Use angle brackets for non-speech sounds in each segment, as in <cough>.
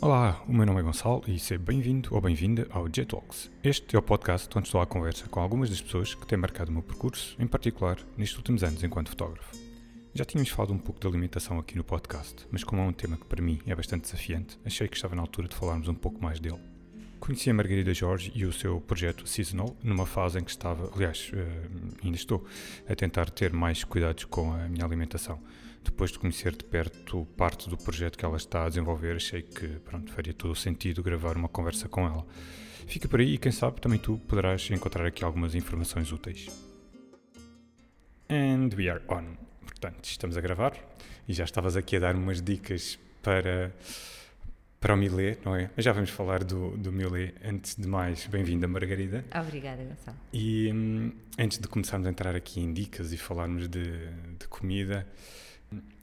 Olá, o meu nome é Gonçalo e seja bem-vindo ou bem-vinda ao J-Talks. Este é o podcast onde estou à conversa com algumas das pessoas que têm marcado o meu percurso, em particular nestes últimos anos enquanto fotógrafo. Já tínhamos falado um pouco de alimentação aqui no podcast, mas como é um tema que para mim é bastante desafiante, achei que estava na altura de falarmos um pouco mais dele. Conheci a Margarida Jorge e o seu projeto Seasonal numa fase em que estava, aliás, eh, ainda estou, a tentar ter mais cuidados com a minha alimentação. Depois de conhecer de perto parte do projeto que ela está a desenvolver, achei que pronto, faria todo o sentido gravar uma conversa com ela. Fica por aí e quem sabe também tu poderás encontrar aqui algumas informações úteis. And we are on. Portanto, estamos a gravar e já estavas aqui a dar umas dicas para para o Milê, não é? Mas já vamos falar do, do Milê. Antes de mais, bem-vinda, Margarida. Obrigada, Gonçalo. E hum, antes de começarmos a entrar aqui em dicas e falarmos de, de comida,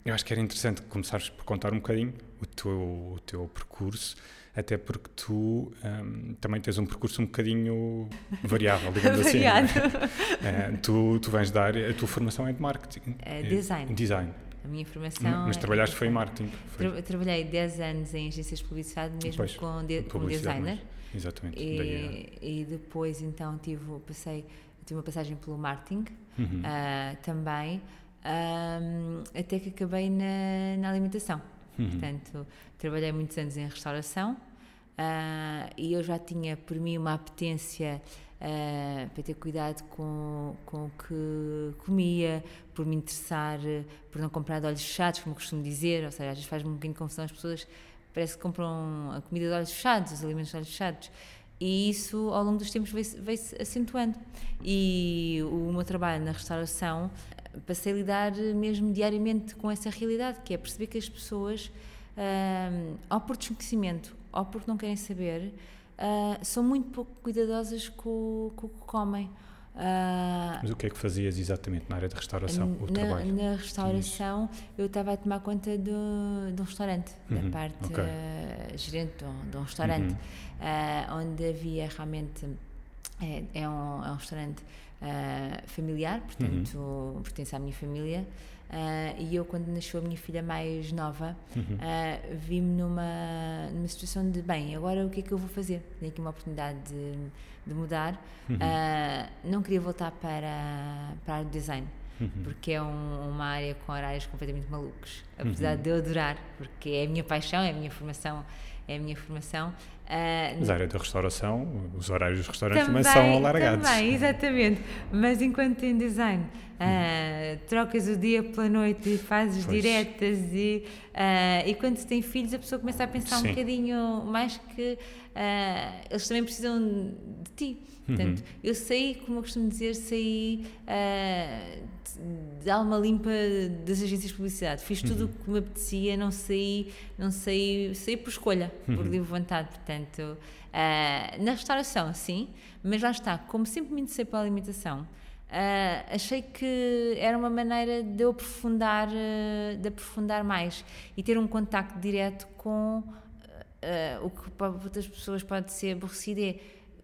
eu acho que era interessante começares por contar um bocadinho o teu, o teu percurso, até porque tu um, também tens um percurso um bocadinho variável, digamos assim. <laughs> Variado. Uh, tu, tu vens dar, a tua formação é de marketing. É design. Design. A minha formação. Mas é trabalhaste foi em marketing. Foi. Tra trabalhei 10 anos em agências de publicidade, mesmo Pois, com, de com publicidade, designer. mas- exatamente. daí E, e depois, então, tive, passei, tive uma passagem pelo marketing Uhum. ah, também, ahm, até que acabei na, na alimentação. Uhum. Portanto, trabalhei muitos anos em restauração ah, e eu já tinha por mim uma apetência ah, para ter cuidado com, com o que comia, por me interessar, eh, por não comprar de olhos fechados, como costumo dizer, ou seja, às vezes faz-me um bocadinho de confusão as pessoas parece que compram a comida de olhos fechados, os alimentos de olhos fechados. E isso, ao longo dos tempos, veio-se acentuando. E o meu trabalho na restauração, eh, passei a lidar mesmo diariamente com essa realidade, que é perceber que as pessoas, ahm, ou por desconhecimento, ou porque não querem saber, ah, são muito pouco cuidadosas com, com o que comem. Ah, Mas o que é que fazias exatamente na área de restauração? o na, trabalho? na restauração, eu estava a tomar conta de, de um restaurante, Uhum, da parte ok. eh, gerente de um, de um restaurante, Uhum. onde havia realmente. É, é um, é um restaurante familiar, portanto, Uhum. pertence à minha família. Eh, e eu, quando nasceu a minha filha mais nova, Uhum. eh, vi-me numa, numa situação de: bem, agora o que é que eu vou fazer? Tenho aqui uma oportunidade de, de mudar. Uhum. Eh, não queria voltar para, para a de design Uhum. porque é um- uma área com horários completamente malucos. Apesar de eu adorar, porque é a minha paixão, é a minha formação, é a minha formação. ah, Mas a área da restauração, os horários dos restaurantes também, são alargados. Também, exatamente. Mas enquanto em design ah, trocas o dia pela noite e fazes Pois. diretas e, ah, e quando se tem filhos a pessoa começa a pensar Sim. um bocadinho mais que ah, eles também precisam de ti. Uhum. Portanto, eu saí, como eu costumo dizer, saí ah, de- alma limpa das agências de publicidade. Fiz tudo Uhum. o que me apetecia, não saí, não saí, saí por escolha, por Uhum. livre vontade. Portanto, ah, na restauração, sim, mas lá está, como sempre me interessei pela alimentação, ah, achei que era uma maneira de eu aprofundar, de aprofundar mais e ter um contacto direto com ah, o que para outras pessoas pode ser aborrecido é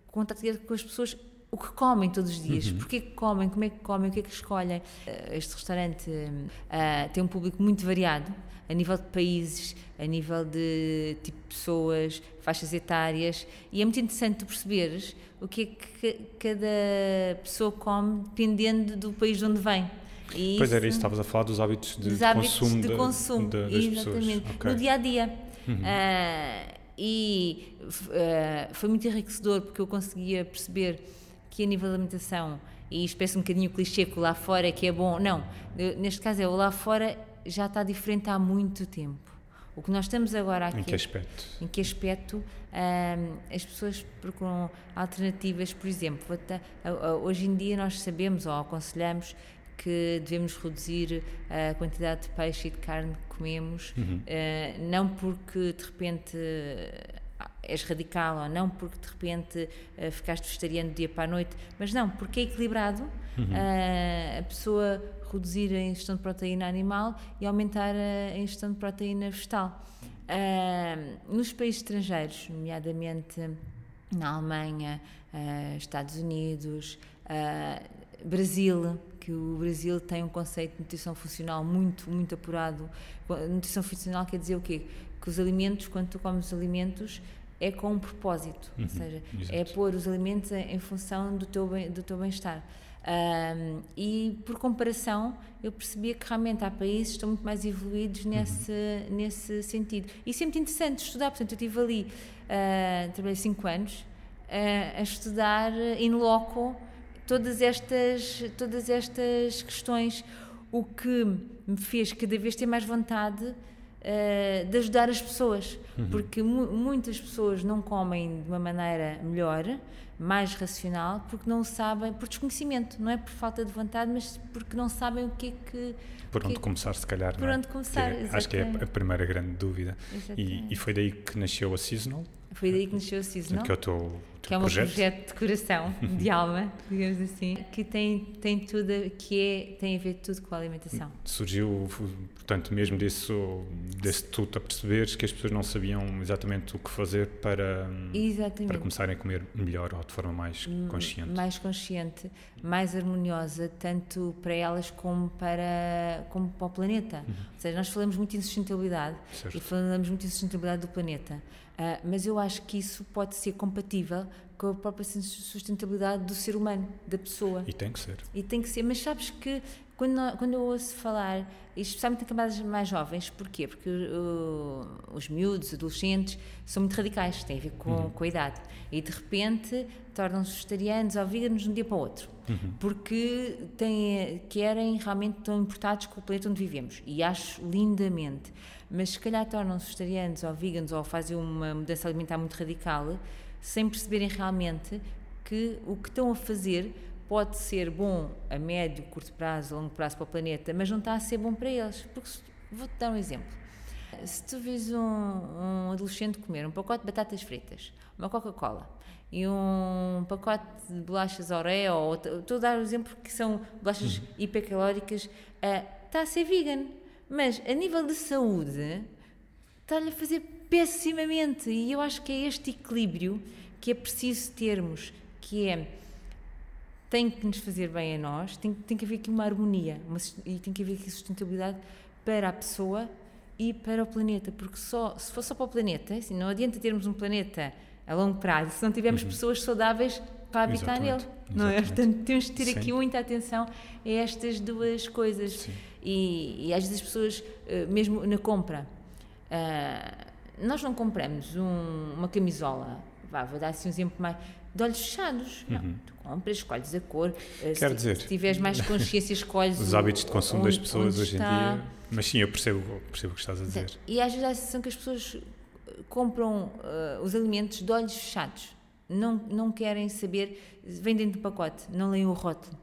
contacto direto com as pessoas o que comem todos os dias, porque é que comem, como é que comem, o que é que escolhem. Ah, Este restaurante ah, tem um público muito variado, a nível de países, a nível de tipo de pessoas, faixas etárias, e é muito interessante tu perceberes o que é que cada pessoa come dependendo do país de onde vem. E Pois era isso, estavas a falar dos hábitos de, dos de hábitos consumo, de da- consumo, da- das exatamente, pessoas. Ok. no dia a dia. Ah, e ah, foi muito enriquecedor porque eu conseguia perceber que a nível de alimentação, e isto parece um bocadinho clichê que o lá fora é que é bom, não, neste caso é o lá fora já está diferente há muito tempo. O que nós estamos agora aqui Em que aspecto? em que aspecto ahm, as pessoas procuram alternativas, por exemplo, hoje em dia nós sabemos ou aconselhamos que devemos reduzir a quantidade de peixe e de carne que comemos, eh, não porque de repente ah, és radical ou não porque de repente eh, ficaste vegetariano do dia para a noite, mas não, porque é equilibrado ah, a pessoa reduzir a ingestão de proteína animal e aumentar a ingestão de proteína vegetal. Ah, nos países estrangeiros, nomeadamente na Alemanha, Estados Unidos, Brasil, que o Brasil tem um conceito de nutrição funcional muito, muito apurado. Nutrição funcional quer dizer o quê? Que os alimentos, quando tu comes os alimentos, é com um propósito, uhum, ou seja, é exato. é pôr os alimentos em, em função do teu, bem, do teu bem-estar. Um, e por comparação, eu percebia que realmente há países que estão muito mais evoluídos nesse, uhum. nesse sentido. E sempre é interessante estudar, portanto, eu estive ali, uh, trabalhei 5 anos, uh, a estudar in loco todas estas, todas estas questões, o que me fez cada vez ter mais vontade uh, de ajudar as pessoas, uhum. porque mu muitas pessoas não comem de uma maneira melhor mais racional porque não sabem, por desconhecimento, não é por falta de vontade, mas porque não sabem o que é que. Por onde que, começar, se calhar. Por é? onde começar, é, Acho que é a primeira grande dúvida. E, e, foi daí que nasceu a Seasonal? Foi daí que nasceu a Seasonal. Que é o teu, que é um projeto. projeto de coração, de <laughs> alma, digamos assim, que tem, tem tudo, que é, tem a ver tudo com a alimentação. Surgiu, portanto, mesmo desse, desse tu a perceberes que as pessoas não sabiam exatamente o que fazer para, para começarem a comer melhor ou de forma mais consciente. Mais consciente, mais harmoniosa, tanto para elas como para, como para o planeta. Uhum. Ou seja, nós falamos muito em sustentabilidade certo. e falamos muito em sustentabilidade do planeta. Uh, mas eu acho que isso pode ser compatível com a própria sustentabilidade do ser humano, da pessoa. E tem que ser. E tem que ser. Mas sabes que quando, quando eu ouço falar, especialmente em camadas mais jovens, porquê? Porque uh, os miúdos, adolescentes, são muito radicais, tem a ver com, uhum. com a idade. E de repente tornam-se vegetarianos ou veganos de um dia para o outro. Uhum. Porque têm, querem, realmente estão importados com o planeta onde vivemos. E acho lindamente. Mas se calhar tornam-se vegetarianos ou veganos ou fazem uma mudança alimentar muito radical, sem perceberem realmente que o que estão a fazer pode ser bom a médio, curto prazo, longo prazo para o planeta, mas não está a ser bom para eles. Porque vou-te dar um exemplo. Se tu vês um, um, adolescente comer um pacote de batatas fritas, uma Coca-Cola e um pacote de bolachas Oreo, ou, estou a dar o um exemplo que são bolachas uhum. hipercalóricas, uh, está a ser vegan. Mas a nível de saúde, está-lhe a fazer pessimamente. E eu acho que é este equilíbrio que é preciso termos, que é tem que nos fazer bem a nós, tem, tem que haver aqui uma harmonia uma, e tem que haver aqui sustentabilidade para a pessoa e para o planeta, porque só, se for só para o planeta, assim, não adianta termos um planeta a longo prazo se não tivermos uhum. pessoas saudáveis para habitar Exatamente. nele. Não é? Portanto, temos de ter Sim. aqui muita atenção a estas duas coisas. E, e, às vezes as pessoas, eh, mesmo na compra, uh, nós não compramos um, uma camisola, vá, vou dar assim um exemplo mais de olhos fechados. Uhum. Não, tu compras, escolhes a cor. Eh, Quer se, dizer, se tiveres mais <laughs> consciência, escolhes os hábitos de consumo onde, das pessoas hoje está. em dia. Mas sim, eu percebo, percebo o que estás a dizer. E às vezes há a sensação que as pessoas compram uh, os alimentos de olhos fechados. Não, não querem saber, vem dentro do pacote, não leem o rótulo.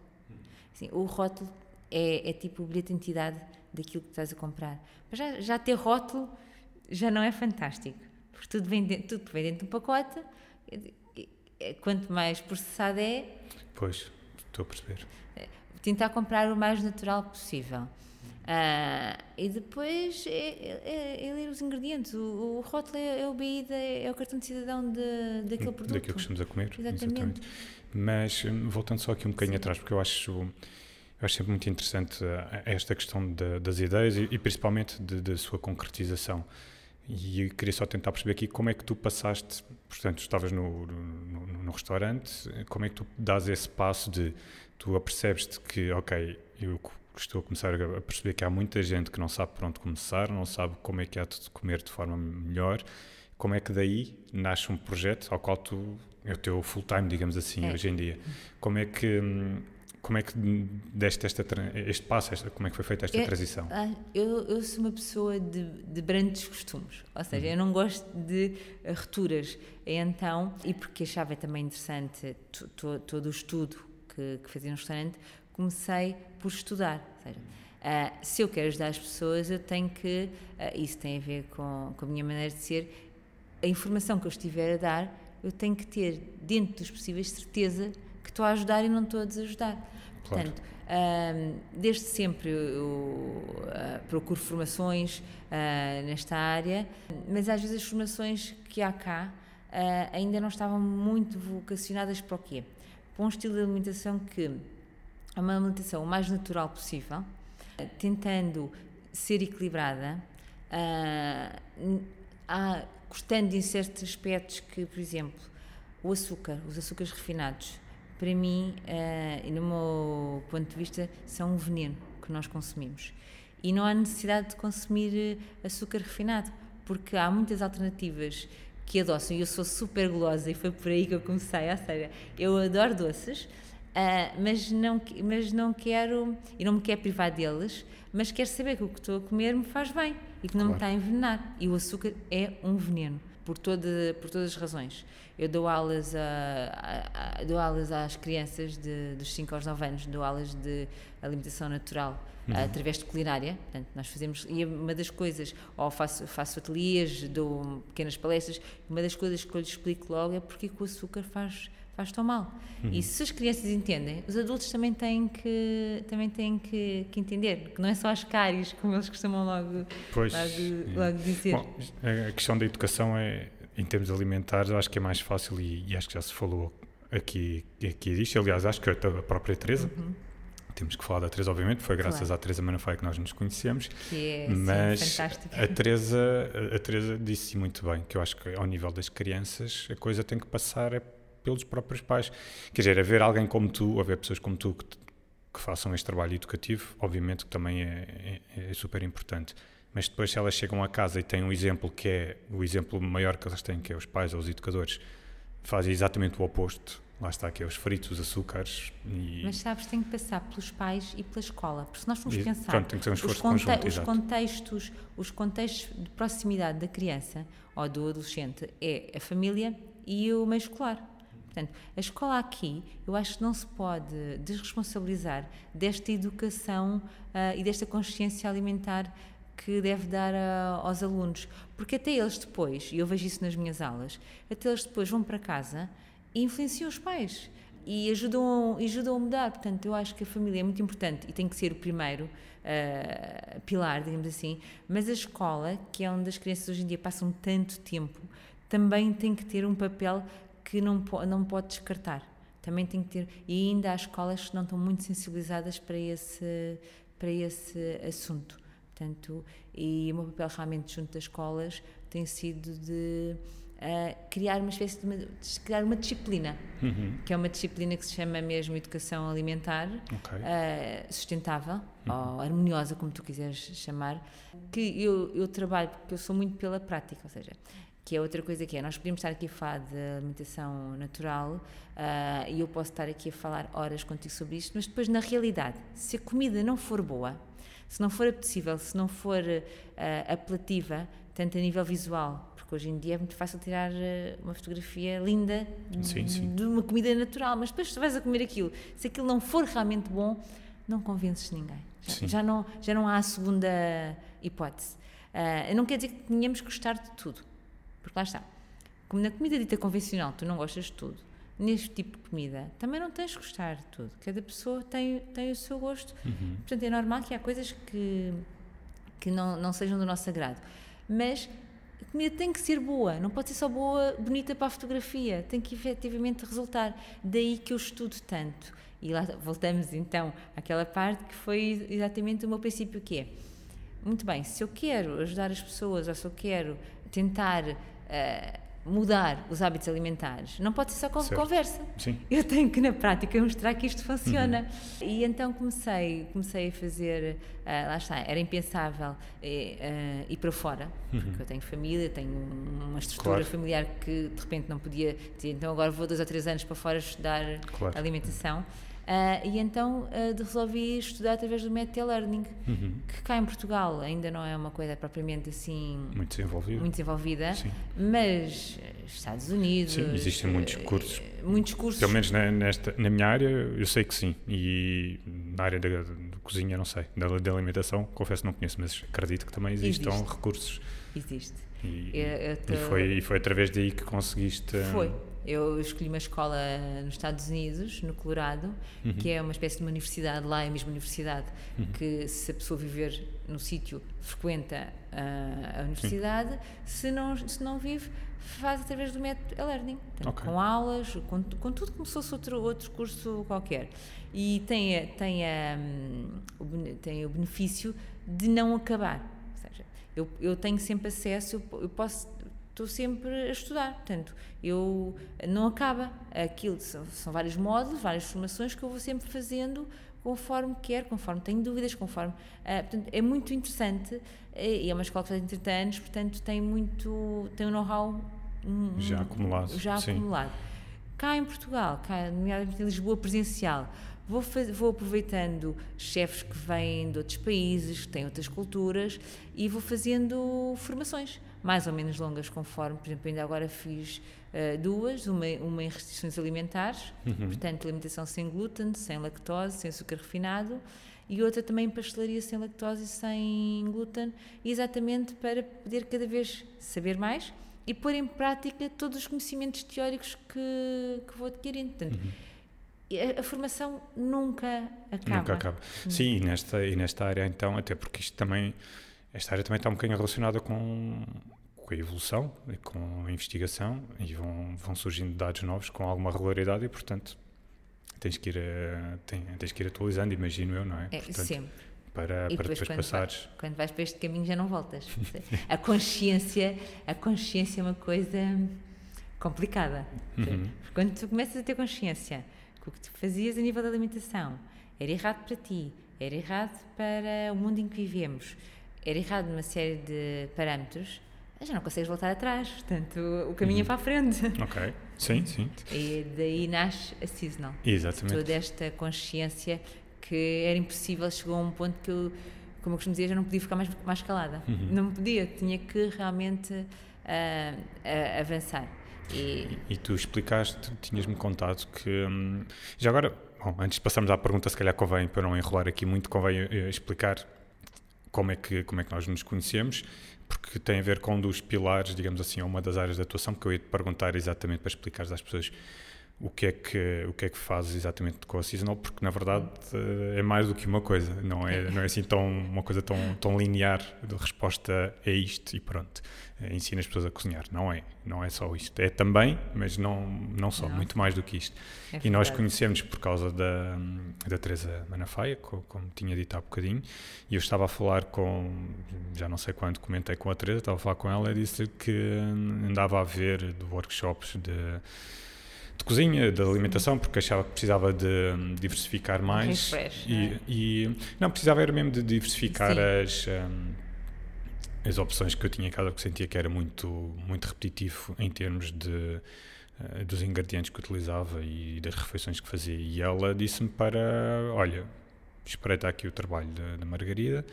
Assim, o rótulo é, é tipo o bilhete de identidade daquilo que estás a comprar. Mas já, já ter rótulo já não é fantástico, porque tudo vem dentro, tudo vem dentro do pacote quanto mais processado é. Pois, estou a perceber. É, tentar comprar o mais natural possível. Uh, e depois é, é, é, ler os ingredientes. O, o rótulo é, é o BI, é o cartão de cidadão de, daquele produto. Daquilo que estamos a comer. Exatamente. exatamente. Mas hum, voltando só aqui um bocadinho Sim. atrás, porque eu acho, eu acho sempre muito interessante ah, esta questão de, das ideias e, e principalmente da sua concretização. E queria só tentar perceber aqui como é que tu passaste, portanto, estavas no, no, no restaurante, como é que tu dás esse passo de tu apercebes-te que, ok, eu estou a começar a perceber que há muita gente que não sabe por onde começar, não sabe como é que há de comer de forma melhor, como é que daí nasce um projeto ao qual tu, é o teu full time, digamos assim, é. hoje em dia. Como é que hum, como é que deste esta, este passo, esta, como é que foi feita esta eu, transição? Ah, eu, eu, sou uma pessoa de, de brandos costumes, ou seja, uhum. eu não gosto de rupturas. Então, e porque achava também interessante todo o estudo que, que fazia no restaurante, comecei por estudar. Ou seja, uh, se eu quero ajudar as pessoas, eu tenho que, uh, isso tem a ver com, com a minha maneira de ser, a informação que eu estiver a dar, eu tenho que ter, dentro dos possíveis, certeza que estou a ajudar e não estou a desajudar. Claro. Portanto, desde sempre eu uh, procuro formações uh, nesta área, mas às vezes as formações que há cá uh, ainda não estavam muito vocacionadas para o quê? Para um estilo de alimentação que a uma alimentação o mais natural possível, tentando ser equilibrada, há, gostando em certos aspectos que, por exemplo, o açúcar, os açúcares refinados, para mim, uh, e no meu ponto de vista, são um veneno que nós consumimos. E não há necessidade de consumir açúcar refinado, porque há muitas alternativas que adoçam. E eu sou super gulosa e foi por aí que eu comecei. Ou seja, eu adoro doces, uh, mas, não, mas não quero, e não me quero privar deles, mas quero saber que o que estou a comer me faz bem e que não claro. me está a envenenar. E o açúcar é um veneno, por, toda, por todas as razões. Eu dou aulas, a, a, a dou aulas às crianças de, dos 5 aos 9 anos, dou aulas de alimentação natural uhum. através de culinária. Portanto, nós fazemos, e uma das coisas, ou faço, faço ateliês, dou pequenas palestras, uma das coisas que eu lhes explico logo é porque o açúcar faz faz tão mal. Uhum. E se as crianças entendem, os adultos também têm que, também têm que, que entender, que não é só as cáries, como eles costumam logo, pois, logo, é. logo dizer. Bom, a questão da educação é, em termos alimentares, acho que é mais fácil e, e acho que já se falou aqui, aqui disto. Aliás, acho que a própria Teresa. Uhum temos que falar da Teresa, obviamente, foi graças claro. à Teresa Manafai que nós nos conhecemos. Que é mas sim. A Teresa, a Teresa disse muito bem que eu acho que ao nível das crianças a coisa tem que passar é pelos próprios pais. Quer dizer, haver alguém como tu, haver pessoas como tu que, que façam este trabalho educativo, obviamente que também é, é, é, super importante. Mas depois, se elas chegam a casa e têm um exemplo que é o exemplo maior que elas têm, que é os pais ou os educadores, fazem exatamente o oposto. Lá está, que é os fritos, os açúcares. E... Mas sabes, tem que passar pelos pais e pela escola. Porque se nós formos pensar. Pronto, tem que ser um esforço os, conte conjunto, os contextos, os contextos de proximidade da criança ou do adolescente é a família e o meio escolar. Portanto, a escola aqui, eu acho que não se pode desresponsabilizar desta educação uh, e desta consciência alimentar que deve dar a, aos alunos, porque até eles depois, e eu vejo isso nas minhas aulas, até eles depois vão para casa e influenciam os pais e ajudam, ajudam a mudar. Portanto, eu acho que a família é muito importante e tem que ser o primeiro uh, pilar, digamos assim, mas a escola, que é onde as crianças hoje em dia passam tanto tempo, também tem que ter um papel que não, não pode descartar. Também tem que ter. E ainda há escolas que não estão muito sensibilizadas para esse, para esse assunto. Portanto, e o meu papel realmente junto das escolas tem sido de uh, criar uma espécie de, uma, de criar uma disciplina, uhum. que é uma disciplina que se chama mesmo Educação Alimentar okay. uh, Sustentável, uhum. ou harmoniosa, como tu quiseres chamar, que eu, eu trabalho, porque eu sou muito pela prática, ou seja, que é outra coisa que é, nós podemos estar aqui a falar de alimentação natural uh, e eu posso estar aqui a falar horas contigo sobre isto, mas depois na realidade, se a comida não for boa, se não for apetecível, se não for uh, apelativa, tanto a nível visual, porque hoje em dia é muito fácil tirar uh, uma fotografia linda sim, sim. de uma comida natural, mas depois se vais a comer aquilo, se aquilo não for realmente bom, não convences ninguém. Já, já não, já não há a segunda hipótese. Não quer dizer que tenhamos que gostar de tudo porque lá está. Como na comida dita convencional tu não gostas de tudo, neste tipo de comida também não tens de gostar de tudo. Cada pessoa tem, tem o seu gosto. Uhum. Portanto, é normal que há coisas que, que não, não sejam do nosso agrado. Mas a comida tem que ser boa, não pode ser só boa, bonita para a fotografia, tem que efetivamente resultar. Daí que eu estudo tanto. E lá voltamos então àquela parte que foi exatamente o meu princípio que é. Muito bem, se eu quero ajudar as pessoas ou se eu quero tentar uh, mudar os hábitos alimentares. Não pode ser só com certo. conversa. Sim. Eu tenho que na prática mostrar que isto funciona. Uhum. E então comecei, comecei a fazer, uh, lá está, era impensável uh, ir para fora, uhum. porque eu tenho família, tenho uma estrutura claro. familiar que de repente não podia dizer, então agora vou dois ou três anos para fora estudar claro. alimentação. Uh, e então uh, resolvi estudar através do método learning uhum. que cá em Portugal ainda não é uma coisa propriamente assim muito desenvolvida, muito desenvolvida mas Estados Unidos sim, existem muitos cursos muitos cursos pelo menos na, nesta, na minha área eu sei que sim e na área da, cozinha não sei da, da, alimentação confesso que não conheço mas acredito que também existam Existe. recursos existe E, Eu- eu tô- e foi, e foi através daí que conseguiste. Foi. Eu escolhi uma escola nos Estados Unidos, no Colorado, Uhum. que é uma espécie de uma universidade, lá é a mesma universidade, que se a pessoa viver no sítio, frequenta ah, a universidade, se não, se não vive, faz através do método e-learning. Portanto, Ok. Com aulas, com, com tudo como se fosse outro, outro curso qualquer. E tem, tem, bene- tem o benefício de não acabar. Ou seja, eu, eu tenho sempre acesso, eu, eu posso estou sempre a estudar, portanto, eu não acaba aquilo, são, são vários módulos, várias formações que eu vou sempre fazendo conforme quer, conforme tenho dúvidas, conforme, ah, portanto, é muito interessante e é uma escola que faz 30 anos, portanto, tem muito, tem um know-how hum, Já acumulado, já sim. acumulado. Cá em Portugal, cá nomeadamente em Lisboa presencial, vou, faz- vou aproveitando chefes que vêm de outros países, que têm outras culturas e vou fazendo formações, mais ou menos longas, conforme, por exemplo, ainda agora fiz eh, duas, uma, uma em restrições alimentares, Uhum. portanto, alimentação sem glúten, sem lactose, sem açúcar refinado, e outra também em pastelaria sem lactose e sem glúten, exatamente para poder cada vez saber mais e pôr em prática todos os conhecimentos teóricos que, que vou adquirindo. Portanto, a, a formação nunca acaba. Nunca acaba. Sim, e nesta, e nesta área então, até porque isto também, esta área também está um bocadinho relacionada com, com a evolução, e com a investigação, e vão, vão surgindo dados novos com alguma regularidade e, portanto, tens que ir, eh, tem- tens que ir atualizando, imagino eu, não é? É, portanto, sempre. Para, E para depois depois quando passares. Quando vais para este caminho já não voltas. A consciência, a consciência é uma coisa complicada. Uhum. Quando tu começas a ter consciência que o que tu fazias a nível da alimentação era errado para ti, era errado para o mundo em que vivemos, era errado numa série de parâmetros, já não consegues voltar atrás. Portanto, o caminho é para a frente. Ok, sim, sim, E daí nasce a seasonal. exatamente. Toda esta consciência que era impossível, chegou a um ponto que eu, como eu costumo dizer, já não podia ficar mais, mais calada. Uhum. Não podia, tinha que realmente ah, ah, avançar. E, E tu explicaste, tinhas-me contado que. hum, já agora, bom, antes de passarmos à pergunta, se calhar convém, para não enrolar aqui muito, convém eh, explicar como é, que, como é que nós nos conhecemos, porque tem a ver com um dos pilares, digamos assim, uma das áreas de atuação, que eu ia te perguntar exatamente para explicares às pessoas o que é que, o que, é que fazes exatamente com a Seasonal, porque na verdade eh, é mais do que uma coisa, não é, não é assim tão, uma coisa tão, tão linear de resposta é isto e pronto. Eh, Ensina as pessoas a cozinhar, não é, não é só isto. É também, mas não, não só, Não. muito mais do que isto. é E nós conhecemos por causa da, da Teresa Manafaia, co- como tinha dito há bocadinho, e eu estava a falar com, já não sei quando, comentei com a Teresa, estava a falar com ela e disse que andava a ver de workshops de, de cozinha, de alimentação, porque achava que precisava de hum, diversificar mais. refresh, e, não é? e- não, precisava era mesmo de diversificar Sim. as, hum, as opções que eu tinha em casa, porque sentia que era muito, muito repetitivo em termos de eh, dos ingredientes que utilizava e das refeições que fazia. E ela disse-me para, olha, espreita aqui o trabalho da, da Margarida,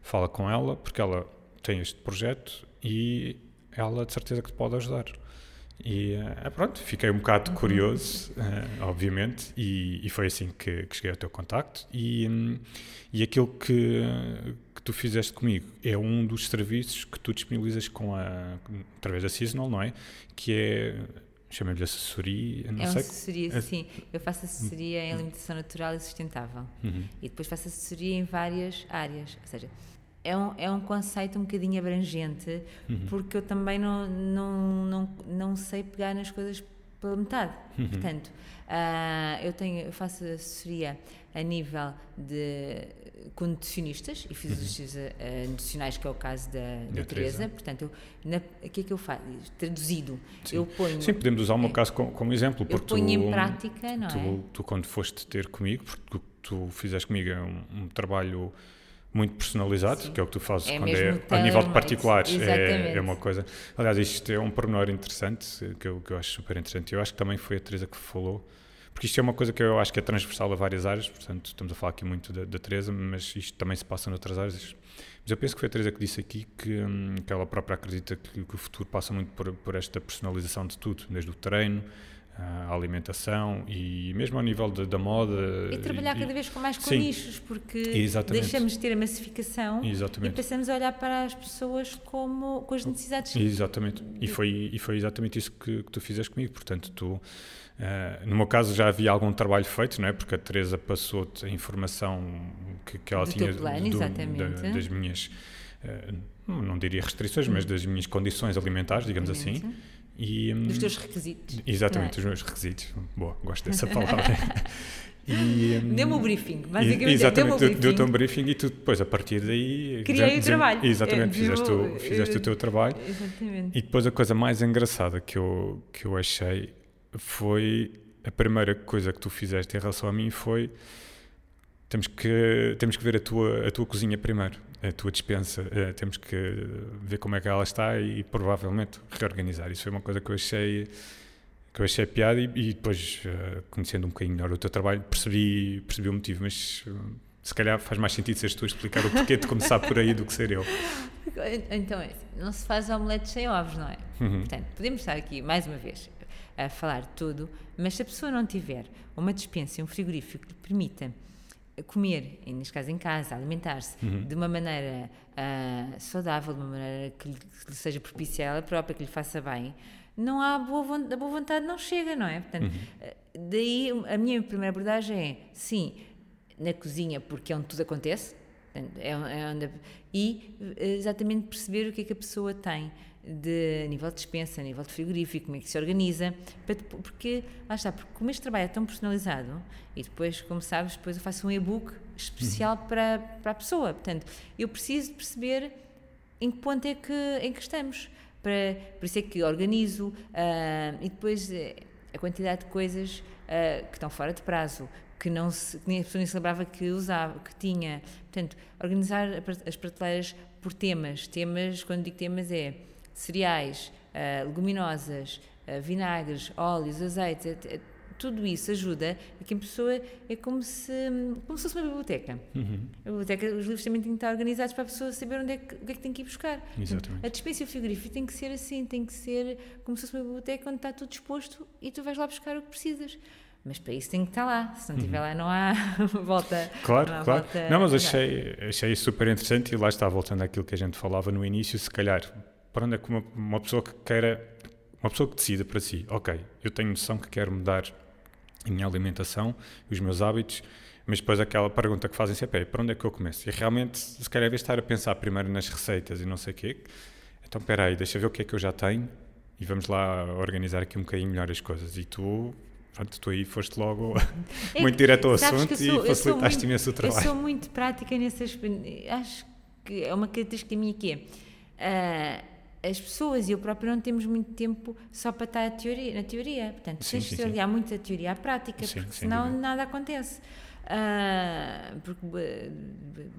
fala com ela, porque ela tem este projeto e ela de certeza que te pode ajudar. E eh, pronto, fiquei um bocado curioso, eh, obviamente, e, e foi assim que, que cheguei ao teu contacto. E, hum, e aquilo que, que tu fizeste comigo é um dos serviços que tu disponibilizas com a, através da Seasonal, não é? Que é, chamei-lhe assessoria, não É uma sei. assessoria, é- sim. Eu faço assessoria em alimentação natural e sustentável. Uhum. E depois faço assessoria em várias áreas. Ou seja, é um, é um conceito um bocadinho abrangente, Uhum. porque eu também não, não, não, não sei pegar nas coisas pela metade. Uhum. Portanto, ah, eu, tenho, eu faço assessoria a nível de com nutricionistas e fiz os exercícios ah, nutricionais, que é o caso da, da, Teresa. Portanto, eu, o que é que eu faço? Traduzido, Sim. eu ponho, Sim, podemos usar o meu É. caso como, como exemplo, eu porque ponho tu, em prática, não tu, é? tu quando foste ter comigo, porque tu fizeste comigo é um, um trabalho muito personalizado, Sim. que é o que tu fazes É quando é a nível de particulares. É, é uma coisa. Aliás, isto é um pormenor interessante que eu, que eu acho super interessante. Eu acho que também foi a Teresa que falou, porque isto é uma coisa que eu acho que é transversal a várias áreas, portanto, estamos a falar aqui muito da, da Teresa, mas isto também se passa noutras áreas. Mas eu penso que foi a Teresa que disse aqui que, hum, que ela própria acredita que, que o futuro passa muito por, por esta personalização de tudo, desde o treino, a alimentação e mesmo ao nível de, da moda. E trabalhar cada vez com mais com sim. nichos, porque Exatamente. deixamos de ter a massificação Exatamente. e passamos a olhar para as pessoas como com as necessidades. Exatamente. E foi, e foi exatamente isso que, que tu fizeste comigo. Portanto, tu, uh, no meu caso, já havia algum trabalho feito, não é? Porque a Teresa passou-te a informação que, que ela Do tinha plano, do- exatamente. da- das minhas, uh, não diria restrições, mas das minhas condições alimentares, digamos assim. E, hum, Dos teus requisitos. Exatamente, não os meus requisitos. Boa, gosto dessa palavra. <laughs> E, é? hum, Deu-me o briefing, basicamente. Exatamente, deu- briefing. deu-te um briefing e tu depois, a partir daí... Criei o trabalho. Exatamente, É, fizeste, o, fizeste o teu trabalho. Exatamente. E depois a coisa mais engraçada que eu, que eu achei foi a primeira coisa que tu fizeste em relação a mim foi temos que, temos que ver a tua, a tua cozinha primeiro, a tua dispensa, eh, temos que ver como é que ela está e provavelmente reorganizar. Isso foi uma coisa que eu achei que eu achei piada e, e depois, eh, conhecendo um bocadinho melhor o teu trabalho, percebi, percebi o motivo, mas eh, se calhar faz mais sentido seres tu a explicar o porquê de começar por aí do que ser eu. <laughs> Então, é assim, não se faz omelete sem ovos, não é? Uhum. Portanto, podemos estar aqui, mais uma vez, a falar tudo, mas se a pessoa não tiver uma dispensa e um frigorífico que lhe permita comer, neste caso em casa, alimentar-se Uhum. de uma maneira ah, saudável, de uma maneira que lhe, que lhe seja propícia a ela própria, que lhe faça bem, não há boa vontade, a boa vontade não chega, não é? Portanto, ah, daí a minha primeira abordagem é, sim, na cozinha, porque é onde tudo acontece, é, é onde, e eh, exatamente perceber o que é que a pessoa tem de a nível de dispensa, a nível de frigorífico, como é que se organiza, para depo- porque, lá está, porque como este trabalho é tão personalizado, e depois, como sabes, depois eu faço um e-book especial para, para a pessoa, portanto, eu preciso de perceber em que ponto é que, em que estamos. Para, por isso é que organizo ah, e depois eh, a quantidade de coisas ah, que estão fora de prazo, que, não se, que nem a pessoa nem se lembrava que usava, que tinha. Portanto, organizar as prateleiras por temas. Temas, quando digo temas, é cereais, ah, leguminosas, ah, vinagres, óleos, azeites, et- et- tudo isso ajuda a que a pessoa é como se, como se fosse uma biblioteca. Uhum. A biblioteca, os livros também têm que estar organizados para a pessoa saber onde é que, o que é que tem que ir buscar. Exatamente. A dispensa e o frigorífico tem que ser assim, tem que ser como se fosse uma biblioteca onde está tudo disposto e tu vais lá buscar o que precisas. Mas para isso tem que estar lá. Se não estiver lá, não há <laughs> volta. Claro, não há claro. volta Não, mas achei, achei super interessante e lá está, voltando àquilo que a gente falava no início, se calhar, para onde é que uma, uma pessoa que queira, uma pessoa que decida para si, ok, eu tenho noção que quero mudar a minha alimentação, os meus hábitos, mas depois aquela pergunta que fazem sempre é, para onde é que eu começo? E realmente, se calhar, vez estar a pensar primeiro nas receitas e não sei o quê, então espera aí, deixa ver o que é que eu já tenho e vamos lá organizar aqui um bocadinho melhor as coisas. E tu, pronto, tu aí foste logo <laughs> É <laughs> muito que, direto ao assunto sou- e facilitaste imenso o trabalho. Eu sou muito prática nesse aspecto. Acho que é uma característica minha que é. ah, as pessoas e eu próprio não temos muito tempo só para estar a teoria, na teoria. Portanto, Sim, tens sim, de sim. aliar muito a teoria à prática, Sim, porque senão dúvida. nada acontece. Ah, porque bo-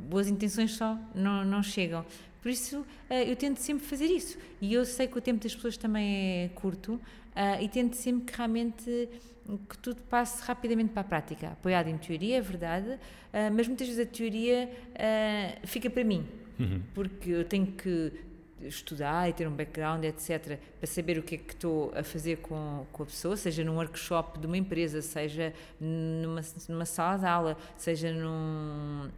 boas intenções só não, não chegam. Por isso, ah, eu tento sempre fazer isso. E eu sei que o tempo das pessoas também é curto ah, e tento sempre que realmente que tudo passe rapidamente para a prática. Apoiado em teoria, é verdade, ah, mas muitas vezes a teoria fica para mim, Uhum. porque eu tenho que estudar e ter um background, etc., para saber o que é que estou a fazer com, com a pessoa, seja num workshop de uma empresa, seja numa, numa sala de aula, seja num,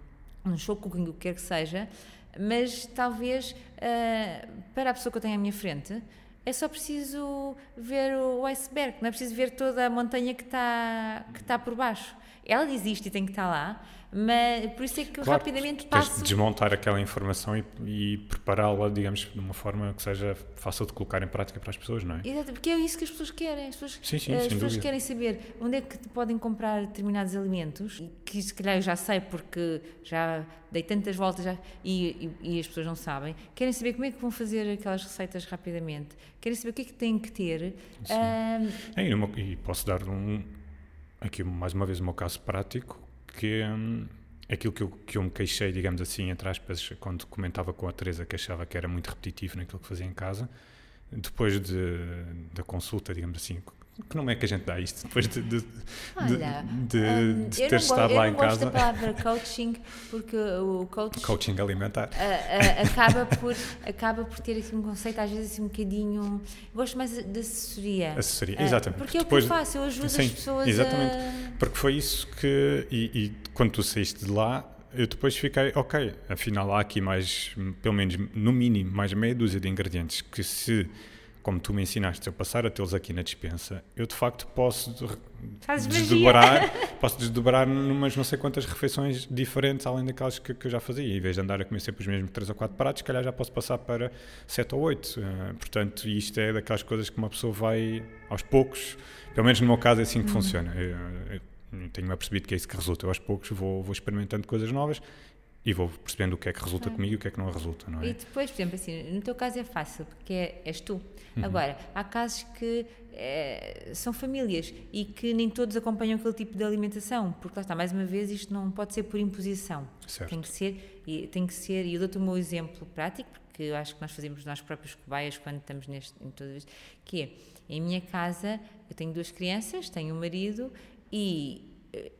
num show cooking, o que quer que seja, mas talvez ah, para a pessoa que eu tenho à minha frente é só preciso ver o iceberg, não é preciso ver toda a montanha que está que está por baixo. Ela existe e tem que estar lá, mas por isso é que eu Claro, rapidamente tens passo. de desmontar aquela informação e, e prepará-la, digamos, de uma forma que seja fácil de colocar em prática para as pessoas, não é? Exato, porque é isso que as pessoas querem. As pessoas, Sim, sim, as pessoas querem saber onde é que podem comprar determinados alimentos, que se calhar eu já sei porque já dei tantas voltas já, e, e- e as pessoas não sabem. Querem saber como é que vão fazer aquelas receitas rapidamente. Querem saber o que é que têm que ter. Ahm, É, e, numa- e posso dar um, aqui mais uma vez o meu caso prático, que hum, aquilo que eu, que eu me queixei, digamos assim, entre aspas, quando comentava com a Teresa que achava que era muito repetitivo naquilo que fazia em casa, depois de, da consulta, digamos assim, que nome é que a gente dá isto depois de, de, Olha, de, hum, de eu ter estado lá eu em não gosto casa? da palavra coaching porque o coach Coaching alimentar. a- a- acaba, por, acaba por ter assim, um conceito às vezes assim um bocadinho. Gosto mais de assessoria. Assessoria, Ah, exatamente. Porque é o que Depois- eu faço, eu ajudo Sim, as pessoas exatamente. a. Porque foi isso que. E, e quando tu saíste de lá, eu depois fiquei, ok, afinal há aqui mais, pelo menos no mínimo, mais meia dúzia de ingredientes que se. Como tu me ensinaste, se eu passar a tê-los aqui na dispensa, eu de facto posso magia. desdobrar, <laughs> posso desdobrar numas não sei quantas refeições diferentes, além daquelas que, que eu já fazia. Em vez de andar a comer sempre os mesmos 3 ou 4 pratos, se calhar já posso passar para 7 ou 8. Eh, portanto, isto é daquelas coisas que uma pessoa vai aos poucos, pelo menos no meu caso é assim que funciona. Eu, eu tenho-me apercebido que é isso que resulta. Eu aos poucos vou, vou experimentando coisas novas e vou percebendo o que é que resulta comigo e o que é que não resulta, não é? E depois, por exemplo, assim, no teu caso é fácil, porque é- és tu. Uhum. Agora, há casos que eh, são famílias e que nem todos acompanham aquele tipo de alimentação, porque lá está, mais uma vez, isto não pode ser por imposição. Certo. Tem que ser, e tem que ser, e eu dou-te o meu exemplo prático, porque eu acho que nós fazemos nós próprios cobaias quando estamos neste, em tudo isto, que é, em minha casa, eu tenho duas crianças, tenho um marido e